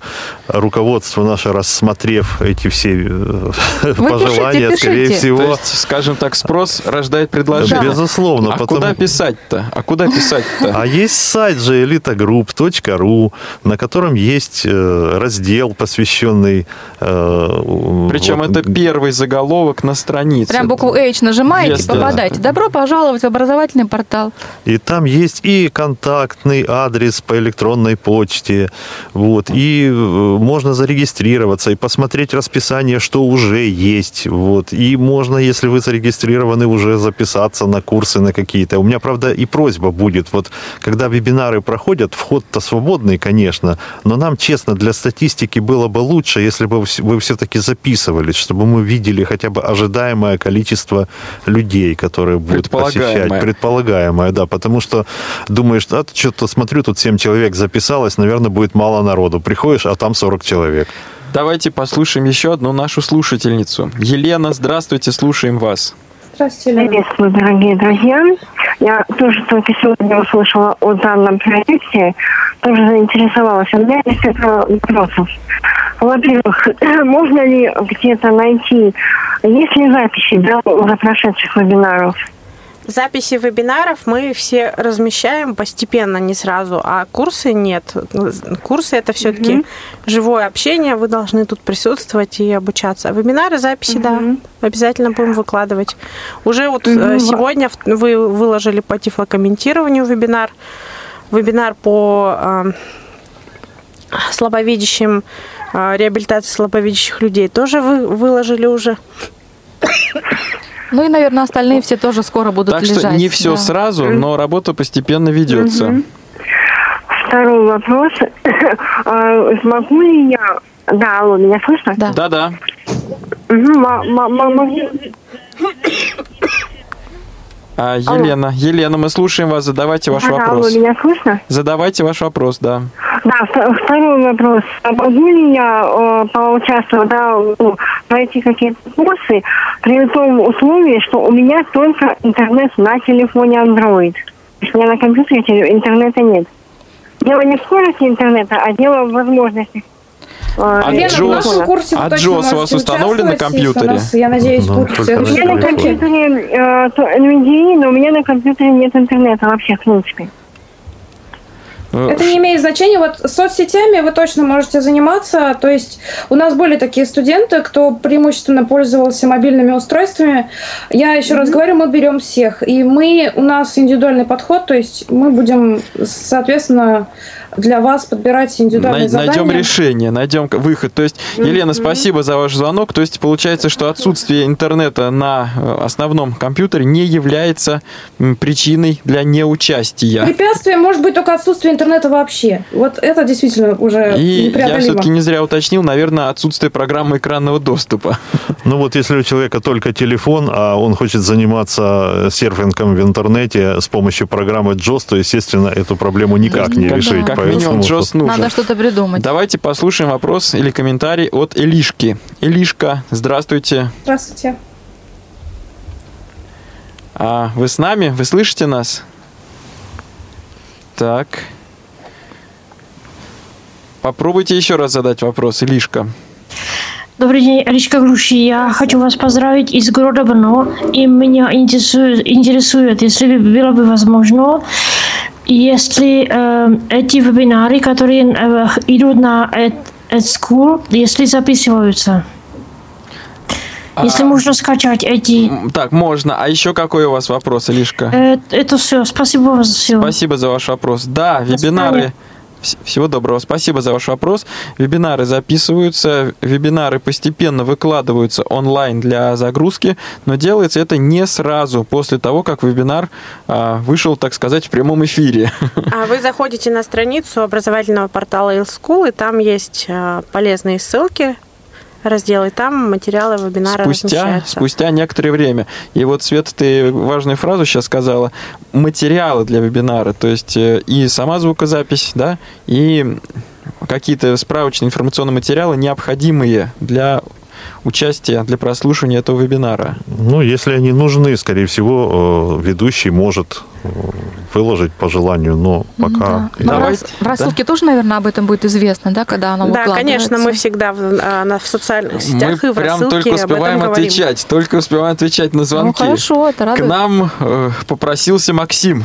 руководство наше, рассмотрев эти все э, Вы пожелания, пишите, скорее пишите. всего... То есть, скажем так, спрос рождает предложение. Да. Безусловно. А потому... куда писать-то? А куда писать-то? А есть сайт же elitagroup.ru, на котором есть э, раздел, посвященный... Э, Причем вот... это первый заголовок на странице. Прям букву H нажимаете, yes, попадаете. Да. Добро пожаловать в образовательный портал. И там есть и контактный адрес по электронной почте, почте, вот, и э, можно зарегистрироваться и посмотреть расписание, что уже есть, вот, и можно, если вы зарегистрированы, уже записаться на курсы на какие-то. У меня, правда, и просьба будет, вот, когда вебинары проходят, вход-то свободный, конечно, но нам, честно, для статистики было бы лучше, если бы вы все-таки записывались, чтобы мы видели хотя бы ожидаемое количество людей, которые будут посещать. Предполагаемое, да, потому что думаешь, а, что-то смотрю, тут 7 человек записалось, наверное, будет мало народу. Приходишь, а там 40 человек. Давайте послушаем еще одну нашу слушательницу. Елена, здравствуйте, слушаем вас. Здравствуйте, Елена. Приветствую, дорогие друзья. Я тоже только сегодня услышала о данном проекте, тоже заинтересовалась. У меня есть несколько вопросов. Во-первых, можно ли где-то найти, есть ли записи да, уже прошедших вебинаров? Записи вебинаров мы все размещаем постепенно, не сразу, а курсы нет. Курсы это все-таки угу. живое общение, вы должны тут присутствовать и обучаться. Вебинары, записи, угу. да, обязательно будем выкладывать. Уже вот угу. сегодня вы выложили по тифлокомментированию вебинар, вебинар по э, слабовидящим, э, реабилитации слабовидящих людей тоже вы выложили уже. Ну и, наверное, остальные все тоже скоро будут Так лежать. что не все да. сразу, но работа постепенно ведется. Второй вопрос. А, Смогу ли я... Да, алло, меня слышно? Да. Да-да. Ма- могу- А, Елена, Елена, мы слушаем вас, задавайте ваш Да, алло, вопрос. меня слышно? Задавайте ваш вопрос, да. Да, вто- второй вопрос. А Могу ли я э, поучаствовать, да, ну, пройти какие-то курсы при том условии, что у меня только интернет на телефоне Android? То есть у меня на компьютере интернета нет. Дело не в скорости интернета, а дело в возможностях. Э, А Лена, в Джос- нашем курсе вы а Джос у вас можете установлен на компьютере? нас, Я надеюсь, Ну, будет в только У следующем меня на компьютере э, то- NVDA, но у меня на компьютере нет интернета вообще, в принципе. Э, Это не имеет значения. Вот соцсетями вы точно можете заниматься. То есть у нас были такие студенты, кто преимущественно пользовался мобильными устройствами. Я еще раз говорю, мы берем всех. И мы, у нас индивидуальный подход, то есть мы будем, соответственно, для вас подбирать индивидуальные Най- задания. Найдем решение, найдем выход. То есть, Елена, спасибо за ваш звонок. То есть, получается, что отсутствие интернета на э, основном компьютере не является причиной для неучастия. Препятствие может быть только отсутствие интернета вообще. Вот это действительно уже И я все-таки не зря уточнил, наверное, отсутствие программы экранного доступа. Ну вот если у человека только телефон, а он хочет заниматься серфингом в интернете с помощью программы JOS, то, естественно, эту проблему никак не решить. Поэтому минимум, нужен. Надо что-то придумать. Давайте послушаем вопрос или комментарий от Элишки. Элишка, здравствуйте. Здравствуйте. А вы с нами? Вы слышите нас? Так. Попробуйте еще раз задать вопрос, Илишка. Добрый день, Речка Груши. Я хочу вас поздравить из города Брно. И меня интересует, интересует если бы было бы возможно, если э, эти вебинары, которые э, идут на Ed, EdSchool, если записываются. Если можно скачать эти... Так, можно. А еще какой у вас вопрос, Илишка? Э, это все. Спасибо вам за все. Спасибо за ваш вопрос. Да, вебинары... Вс- Всего доброго. Спасибо за ваш вопрос. Вебинары записываются, вебинары постепенно выкладываются онлайн для загрузки, но делается это не сразу после того, как вебинар а, вышел, так сказать, в прямом эфире. А вы заходите на страницу образовательного портала IlSchool, и там есть э, полезные ссылки, раздел, и там материалы вебинара спустя, спустя некоторое время. И вот, Света, ты важную фразу сейчас сказала. Материалы для вебинара, то есть э, и сама звукозапись, да, и какие-то справочные информационные материалы, необходимые для участия, для прослушивания этого вебинара. Ну, если они нужны, скорее всего, э, ведущий может э, выложить по желанию, но пока... В рас- в рассылке тоже, наверное, об этом будет известно, да, когда оно Да, конечно, мы всегда в, а, на- в социальных сетях Мы и в прям рассылке только об этом успеваем говорим. отвечать, только успеваем отвечать на звонки. Ну, хорошо, это К радует. нам э, попросился Максим.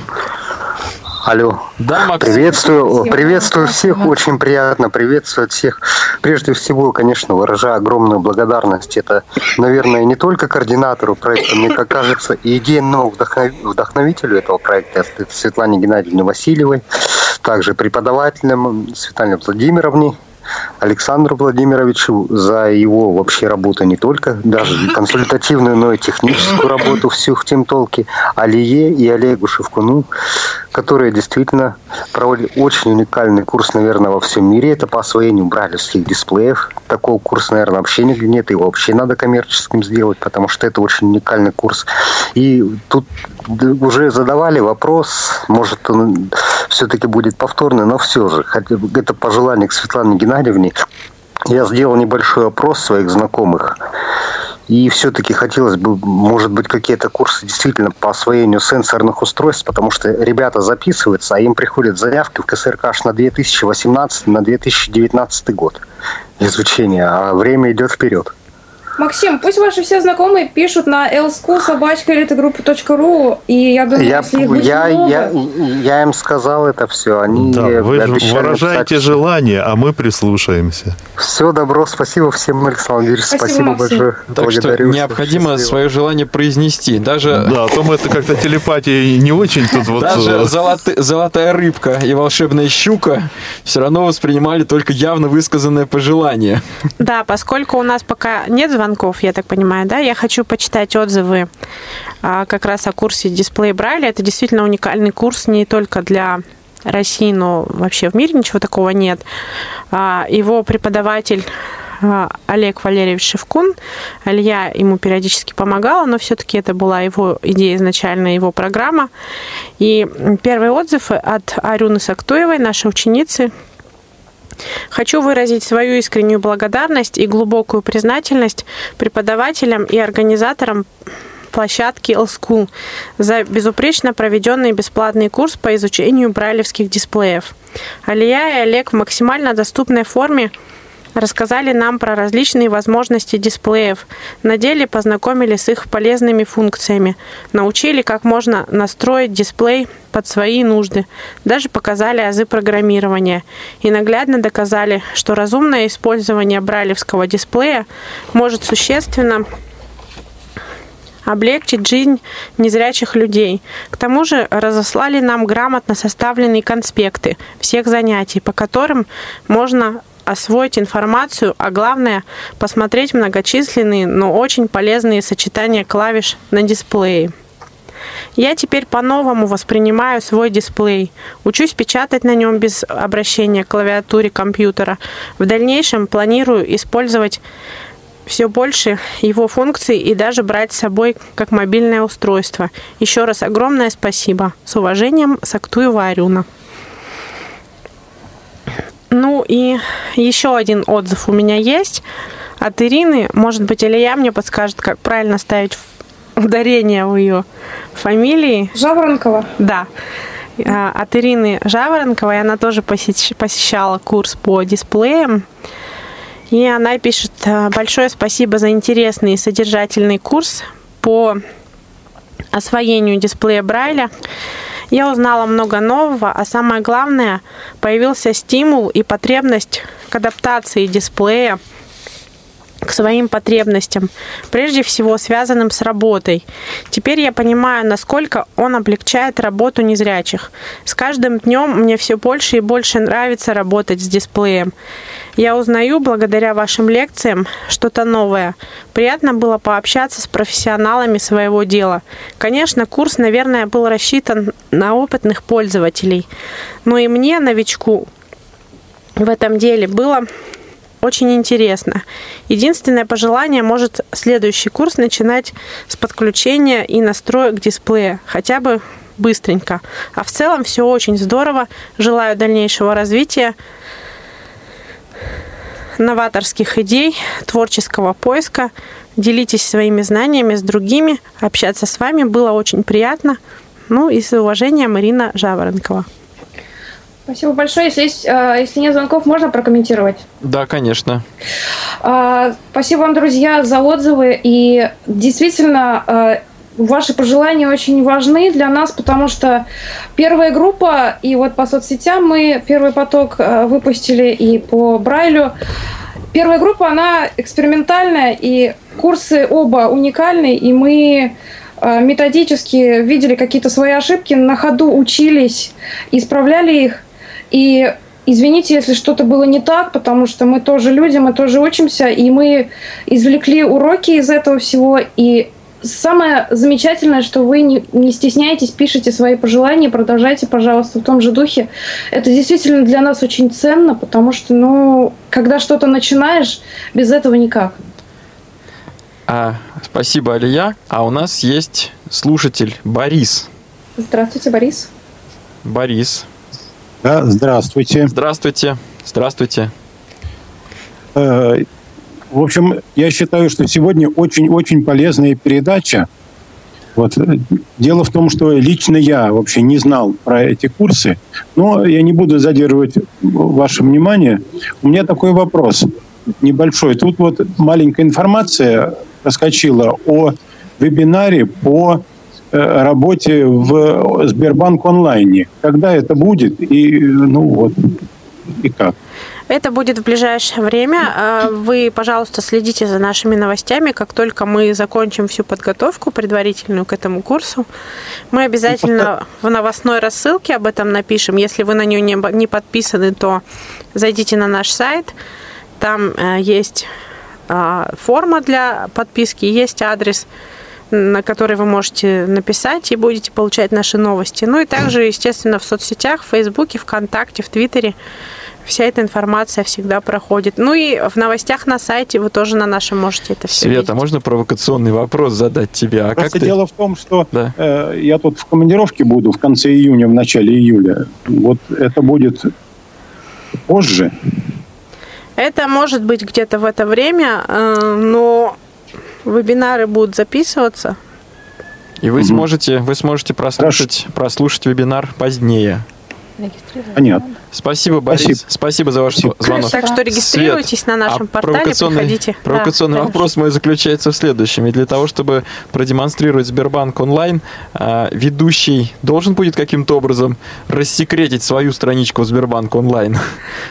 Алло. Да, Максим. Приветствую, приветствую всех, очень приятно приветствовать всех. Прежде всего, конечно, выражаю огромную благодарность. Это, наверное, не только координатору проекта, мне как кажется, и идейному вдохнов- вдохновителю этого проекта Светлане Геннадьевне Васильевой, также преподавателям Светлане Владимировне, Александру Владимировичу за его вообще работу не только даже консультативную, но и техническую работу всю в Тимтолке, Алие и Олегу Шевкуну, которые действительно проводят очень уникальный курс, наверное, во всем мире. Это по освоению брайлевских дисплеев. Такого курса, наверное, вообще нигде нет. Его вообще надо коммерческим сделать, потому что это очень уникальный курс. И тут уже задавали вопрос, может, он все-таки будет повторный, но все же, это пожелание к Светлане Геннадьевне. Я сделал небольшой опрос своих знакомых. И все-таки хотелось бы, может быть, какие-то курсы действительно по освоению сенсорных устройств, потому что ребята записываются, а им приходят заявки в КСРК аж на 2018, на 2019 год изучения, а время идет вперед. Максим, пусть ваши все знакомые пишут на lsku и я думаю, Я, если их будет я, много... я, я им сказал это все, они Да, вы выражаете желание, а мы прислушаемся. Все, добро, спасибо всем, Александр Владимирович, Спасибо, спасибо, Максим. большое. Так что Благодарю. необходимо свое желание произнести. Даже, Да, а то мы это как-то телепатия не очень тут вот... даже э, золоты- золотая рыбка и волшебная щука все равно воспринимали только явно высказанное пожелание. Да, поскольку у нас пока нет звонков, звонков, я так понимаю, да? Я хочу почитать отзывы а, как раз о курсе дисплей Брайля. Это действительно уникальный курс не только для России, но вообще в мире ничего такого нет. А, его преподаватель а, Олег Валерьевич Шевкун. Илья ему периодически помогала, но все-таки это была его идея изначально, его программа. И первый отзыв от Арюны Сактуевой, нашей ученицы, Хочу выразить свою искреннюю благодарность и глубокую признательность преподавателям и организаторам площадки L-School за безупречно проведенный бесплатный курс по изучению брайлевских дисплеев. Алия и Олег в максимально доступной форме рассказали нам про различные возможности дисплеев, на деле познакомили с их полезными функциями, научили, как можно настроить дисплей под свои нужды, даже показали азы программирования. И наглядно доказали, что разумное использование брайлевского дисплея может существенно облегчить жизнь незрячих людей. К тому же разослали нам грамотно составленные конспекты всех занятий, по которым можно освоить информацию, а главное посмотреть многочисленные, но очень полезные сочетания клавиш на дисплее. Я теперь по-новому воспринимаю свой дисплей. Учусь печатать на нем без обращения к клавиатуре компьютера. В дальнейшем планирую использовать все больше его функций и даже брать с собой как мобильное устройство. Еще раз огромное спасибо. С уважением, Сактуева Арюна. Ну и еще один отзыв у меня есть от Ирины. Может быть, Илья мне подскажет, как правильно ставить ударение в ее фамилии. Жаворонкова? Да. А, от Ирины Жаворонковой. Она тоже посещала курс по дисплеям. И она пишет, большое спасибо за интересный и содержательный курс по освоению дисплея Брайля. Я узнала много нового, а самое главное, появился стимул и потребность к адаптации дисплея к своим потребностям, прежде всего связанным с работой. Теперь я понимаю, насколько он облегчает работу незрячих. С каждым днем мне все больше и больше нравится работать с дисплеем. Я узнаю благодаря вашим лекциям что-то новое. Приятно было пообщаться с профессионалами своего дела. Конечно, курс, наверное, был рассчитан на опытных пользователей. Но и мне, новичку, в этом деле было очень интересно. Единственное пожелание может следующий курс начинать с подключения и настроек дисплея, хотя бы быстренько. А в целом все очень здорово. Желаю дальнейшего развития новаторских идей, творческого поиска. Делитесь своими знаниями с другими. Общаться с вами было очень приятно. Ну и с уважением, Ирина Жаворонкова. Спасибо большое. Если, есть, э, если нет звонков, можно прокомментировать? Да, конечно. А, спасибо вам, друзья, за отзывы. И действительно, э, ваши пожелания очень важны для нас, потому что первая группа, и вот по соцсетям мы первый поток э, выпустили и по Брайлю. Первая группа, она экспериментальная, и курсы оба уникальные, и мы методически видели какие-то свои ошибки, на ходу учились, исправляли их. И Извините, если что-то было не так, потому что мы тоже люди, мы тоже учимся, и мы извлекли уроки из этого всего, и самое замечательное, что вы не, не стесняетесь, пишите свои пожелания, продолжайте, пожалуйста, в том же духе. Это действительно для нас очень ценно, потому что, ну, когда что-то начинаешь, без этого никак. А, спасибо, Алия. А у нас есть слушатель Борис. Здравствуйте, Борис. Борис. Да, здравствуйте. Здравствуйте. Здравствуйте. Э, в общем, я считаю, что сегодня очень-очень полезная передача. Вот. Дело в том, что лично я вообще не знал про эти курсы, но я не буду задерживать ваше внимание. У меня такой вопрос небольшой. Тут вот маленькая информация проскочила о вебинаре по э, работе в Сбербанк онлайне. Когда это будет и ну вот и как? Это будет в ближайшее время. А, вы, пожалуйста, следите за нашими новостями. Как только мы закончим всю подготовку предварительную к этому курсу, мы обязательно в новостной рассылке об этом напишем. Если вы на нее не подписаны, то зайдите на наш сайт. Там э, есть а, форма для подписки, есть адрес, на который вы можете написать и будете получать наши новости. Ну и также, естественно, в соцсетях, в Фейсбуке, ВКонтакте, в Твиттере вся эта информация всегда проходит. Ну и в новостях на сайте вы тоже на нашем можете это все Света, видеть. можно провокационный вопрос задать тебе? А Просто как ты... дело в том, что Да. э, я тут в командировке буду в конце июня, в начале июля. Вот это будет позже. Это может быть где-то в это время, э, но вебинары будут записываться. И вы сможете, вы сможете прослушать, прослушать вебинар позднее. Понятно. Спасибо, Борис. Спасибо, за ваш звонок. Так что регистрируйтесь Свет, на нашем а портале, провокационный, приходите. Провокационный Да, вопрос мой заключается в следующем. И для того, чтобы продемонстрировать Сбербанк онлайн, а, ведущий должен будет каким-то образом рассекретить свою страничку в Сбербанк онлайн?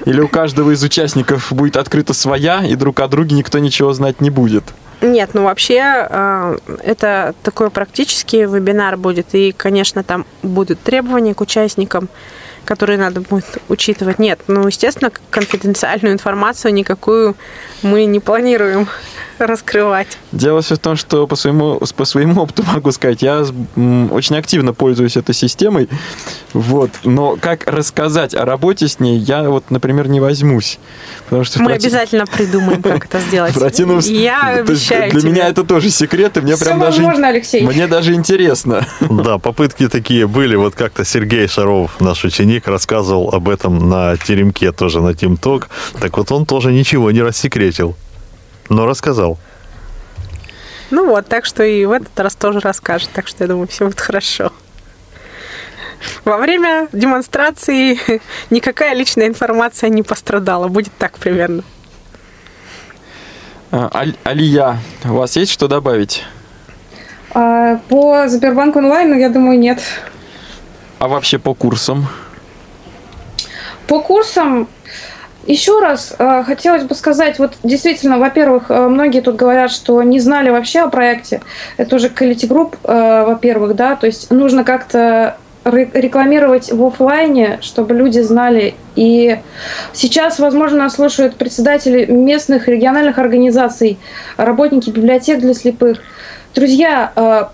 Или у каждого из участников будет открыта своя, и друг о друге никто ничего знать не будет? Нет, ну вообще э, это такой практический вебинар будет, и, конечно, там будут требования к участникам, которые надо будет учитывать. Нет, ну, естественно, конфиденциальную информацию никакую мы не планируем раскрывать. Дело все в том, что по своему, по своему опыту могу сказать, я очень активно пользуюсь этой системой, вот, но как рассказать о работе с ней, я вот, например, не возьмусь. Потому что Мы проти- обязательно придумаем, как это сделать. в противном Я обещаю Для тебе. меня это тоже секрет, и мне прям даже... Алексей. Мне даже интересно. Да, попытки такие были. Вот как-то Сергей Шаров, наш ученик, рассказывал об этом на теремке тоже, на Тимток. Так вот он тоже ничего не рассекретил, но рассказал. Ну вот, так что и в этот раз тоже расскажет. Так что я думаю, все будет хорошо. Во время демонстрации никакая личная информация не пострадала. Будет так примерно. А, Аль- Алия, у вас есть что добавить? А, по Сбербанк онлайн, ну, я думаю, нет. А вообще по курсам? По курсам еще раз э, хотелось бы сказать, вот действительно, во-первых, э, многие тут говорят, что не знали вообще о проекте. Это уже Quality Group, э, во-первых, да, то есть нужно как-то ре- рекламировать в оффлайне, чтобы люди знали. И сейчас, возможно, нас слушают председатели местных региональных организаций, работники библиотек для слепых. Друзья,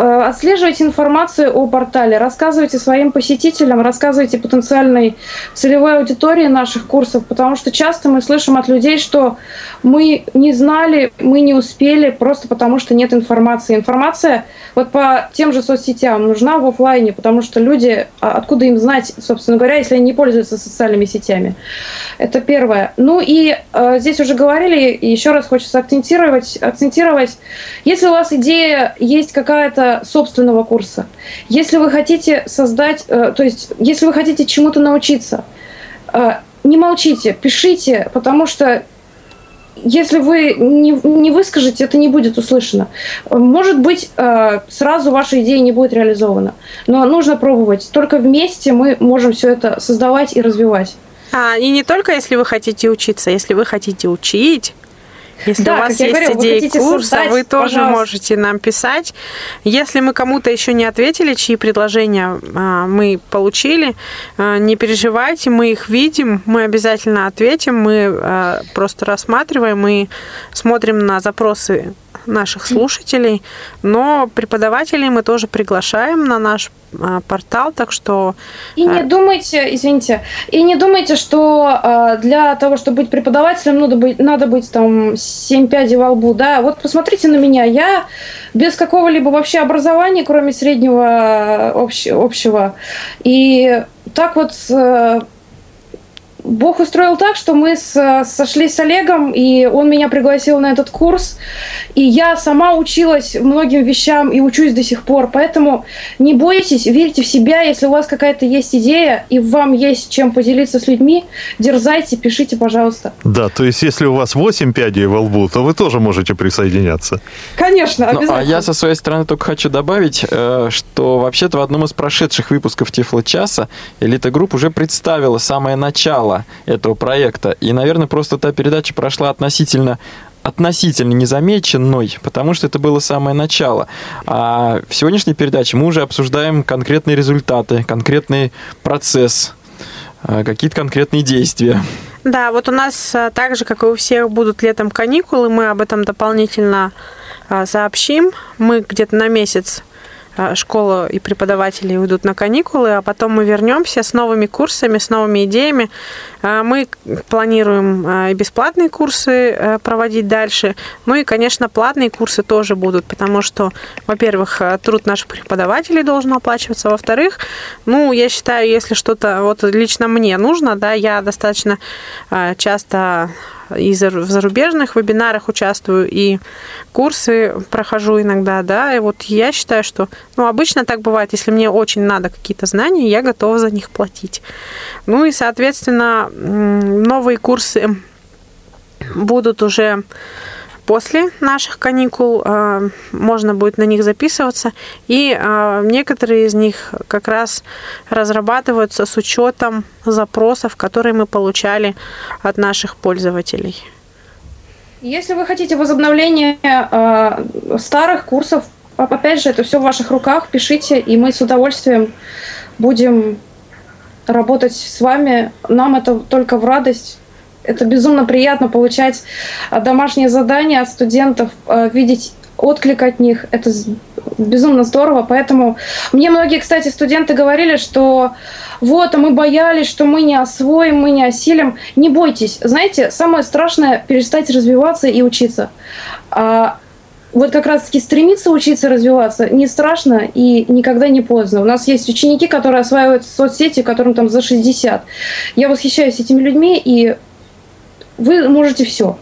Отслеживайте информацию о портале, рассказывайте своим посетителям, рассказывайте потенциальной целевой аудитории наших курсов, потому что часто мы слышим от людей, что мы не знали, мы не успели, просто потому что нет информации. Информация вот по тем же соцсетям нужна в оффлайне, потому что люди, а откуда им знать, собственно говоря, если они не пользуются социальными сетями. Это первое. Ну и э, здесь уже говорили, и еще раз хочется акцентировать, акцентировать, если у вас идея есть какая-то собственного курса, если вы хотите создать, э, то есть если вы хотите чему-то научиться, э, не молчите, пишите, потому что если вы не, не выскажете, это не будет услышано. Может быть, э, сразу ваша идея не будет реализована, но нужно пробовать. Только вместе мы можем все это создавать и развивать. А, и не только если вы хотите учиться, если вы хотите учить, если Да, у вас есть говорила, вы идеи хотите курса, создать, вы тоже пожалуйста. можете нам писать. Если мы кому-то еще не ответили, чьи предложения а, мы получили, а, не переживайте, мы их видим, мы обязательно ответим, мы а, просто рассматриваем и смотрим на запросы наших слушателей, но преподавателей мы тоже приглашаем на наш а, портал, так что И не а, думайте, извините, и не думайте, что э, для того, чтобы быть преподавателем, надо быть, надо быть там 7 пядей во лбу, да. Вот посмотрите на меня, я без какого-либо вообще образования, кроме среднего э, общ- общего. И так вот э, Бог устроил так, что мы с- сошлись с Олегом, и он меня пригласил на этот курс, и я сама училась многим вещам и учусь до сих пор. Поэтому не бойтесь, верьте в себя, если у вас какая-то есть идея, и вам есть чем поделиться с людьми, дерзайте, пишите, пожалуйста. Да, то есть если у вас 8 пядей во лбу, то вы тоже можете присоединяться. Конечно, Ну, а обязательно. я со своей стороны только хочу добавить, э, что вообще-то в одном из прошедших выпусков Тифло-часа Элита Групп уже представила самое начало этого проекта. И, наверное, просто та передача прошла относительно относительно незамеченной, потому что это было самое начало. А в сегодняшней передаче мы уже обсуждаем конкретные результаты, конкретный процесс, э, какие-то конкретные действия. Да, вот у нас а, так же, как и у всех, будут летом каникулы. Мы об этом дополнительно а, сообщим. Мы где-то на месяц школа и преподаватели уйдут на каникулы, а потом мы вернемся с новыми курсами, с новыми идеями. А, мы планируем а, и бесплатные курсы проводить дальше. Ну и, конечно, платные курсы тоже будут, потому что, во-первых, труд наших преподавателей должен оплачиваться, во-вторых, ну, я считаю, если что-то вот лично мне нужно, да, я достаточно часто и в зарубежных вебинарах участвую, и курсы прохожу иногда, да, и вот я считаю, что, ну, обычно так бывает, если мне очень надо какие-то знания, я готова за них платить. Ну и, соответственно, новые курсы будут уже после наших каникул э, можно будет на них записываться. И э, некоторые из них как раз разрабатываются с учетом запросов, которые мы получали от наших пользователей. Если вы хотите возобновления э, старых курсов, опять же, это все в ваших руках, пишите, и мы с удовольствием будем работать с вами. Нам это только в радость это безумно приятно получать а, домашние задания от студентов, а, видеть отклик от них. Это безумно здорово. Поэтому мне многие, кстати, студенты говорили, что вот, а мы боялись, что мы не освоим, мы не осилим. Не бойтесь. Знаете, самое страшное перестать развиваться и учиться. А вот как раз-таки стремиться учиться развиваться не страшно и никогда не поздно. У нас есть ученики, которые осваивают соцсети, которым там за 60. Я восхищаюсь этими людьми, и вы можете все.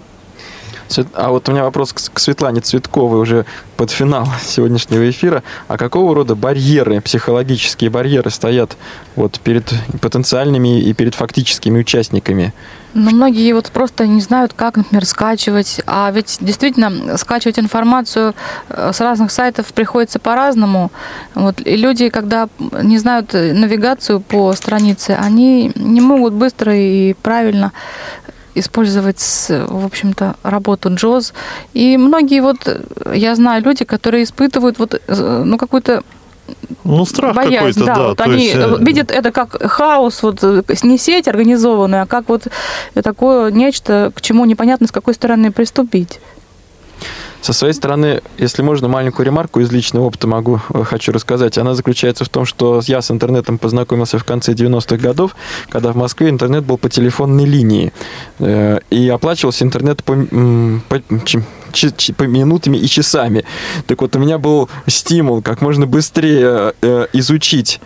А вот у меня вопрос к Светлане Цветковой уже под финал сегодняшнего эфира. А какого рода барьеры, психологические барьеры стоят вот перед потенциальными и перед фактическими участниками? Ну, многие вот просто не знают, как, например, скачивать. А ведь действительно скачивать информацию э, с разных сайтов приходится по-разному. Вот, и люди, когда не знают навигацию по странице, они не могут быстро и правильно использовать, в общем-то, работу Джоз. И многие вот, я знаю, люди, которые испытывают вот, э, ну, какую-то ну, страх боязнь, какой-то, да. да. Вот они есть... Э, видят это как хаос, вот не сеть организованная, а как вот такое нечто, к чему непонятно с какой стороны приступить. Со своей стороны, если можно, маленькую ремарку из личного опыта могу, э, хочу рассказать. Она заключается в том, что я с интернетом познакомился в конце 90-х годов, когда в Москве интернет был по телефонной линии. Э, и оплачивался интернет по, по, по минутами и часами. Так вот, у меня был стимул как можно быстрее э, изучить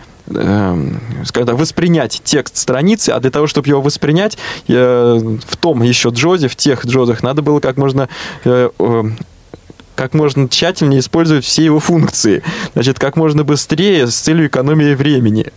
скажем воспринять текст страницы, а для того, чтобы его воспринять, в том еще джозе, в тех джозах, надо было как можно как можно тщательнее использовать все его функции. Значит, как можно быстрее с целью экономии времени.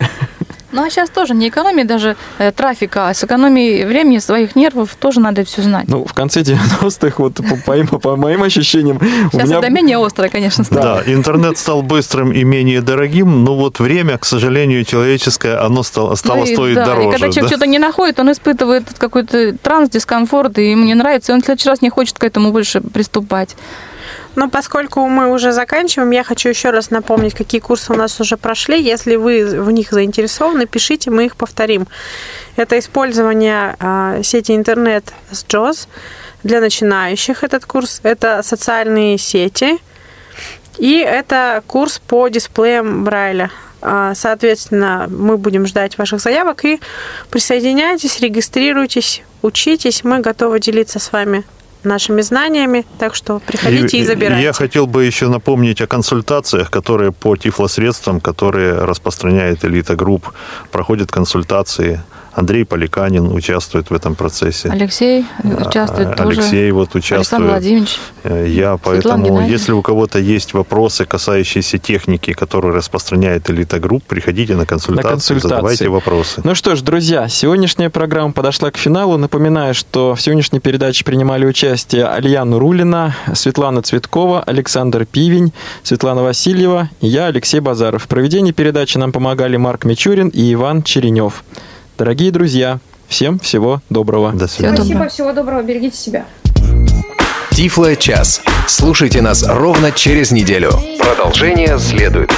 Ну а сейчас тоже не экономии даже э, трафика, а с экономией времени, своих нервов тоже надо все знать. Ну, в конце 90-х, вот по, по, по моим ощущениям... Сейчас меня... это менее острое, конечно, стало. Да, интернет стал быстрым и менее дорогим, но вот время, к сожалению, человеческое, оно стало, стало ну, и, стоить да, дороже. И когда человек да? что-то не находит, он испытывает какой-то транс, дискомфорт, и ему не нравится, и он в следующий раз не хочет к этому больше приступать. Но поскольку мы уже заканчиваем, я хочу еще раз напомнить, какие курсы у нас уже прошли. Если вы в них заинтересованы, пишите, мы их повторим. Это использование э, сети интернет с JAWS для начинающих этот курс. Это социальные сети. И это курс по дисплеям Брайля. А, соответственно, мы будем ждать ваших заявок и присоединяйтесь, регистрируйтесь, учитесь. Мы готовы делиться с вами нашими знаниями, так что приходите и, и забирайте. Я хотел бы еще напомнить о консультациях, которые по тифлосредствам, которые распространяет Элита Групп, проходят консультации Андрей Поликанин участвует в этом процессе. Алексей участвует а, тоже. Алексей вот участвует. Александр Владимирович. Э, я поэтому, если у кого-то есть вопросы, касающиеся техники, которую распространяет Элита Групп, приходите на консультацию, на консультации. задавайте вопросы. Ну что ж, друзья, сегодняшняя программа подошла к финалу. Напоминаю, что в сегодняшней передаче принимали участие Альяна Рулина, Светлана Цветкова, Александр Пивень, Светлана Васильева и я, Алексей Базаров. В проведении передачи нам помогали Марк Мичурин и Иван Черенев. Дорогие друзья, всем всего доброго. До свидания. Спасибо, всего доброго, берегите себя. Тифло час. Слушайте нас ровно через неделю. Продолжение следует.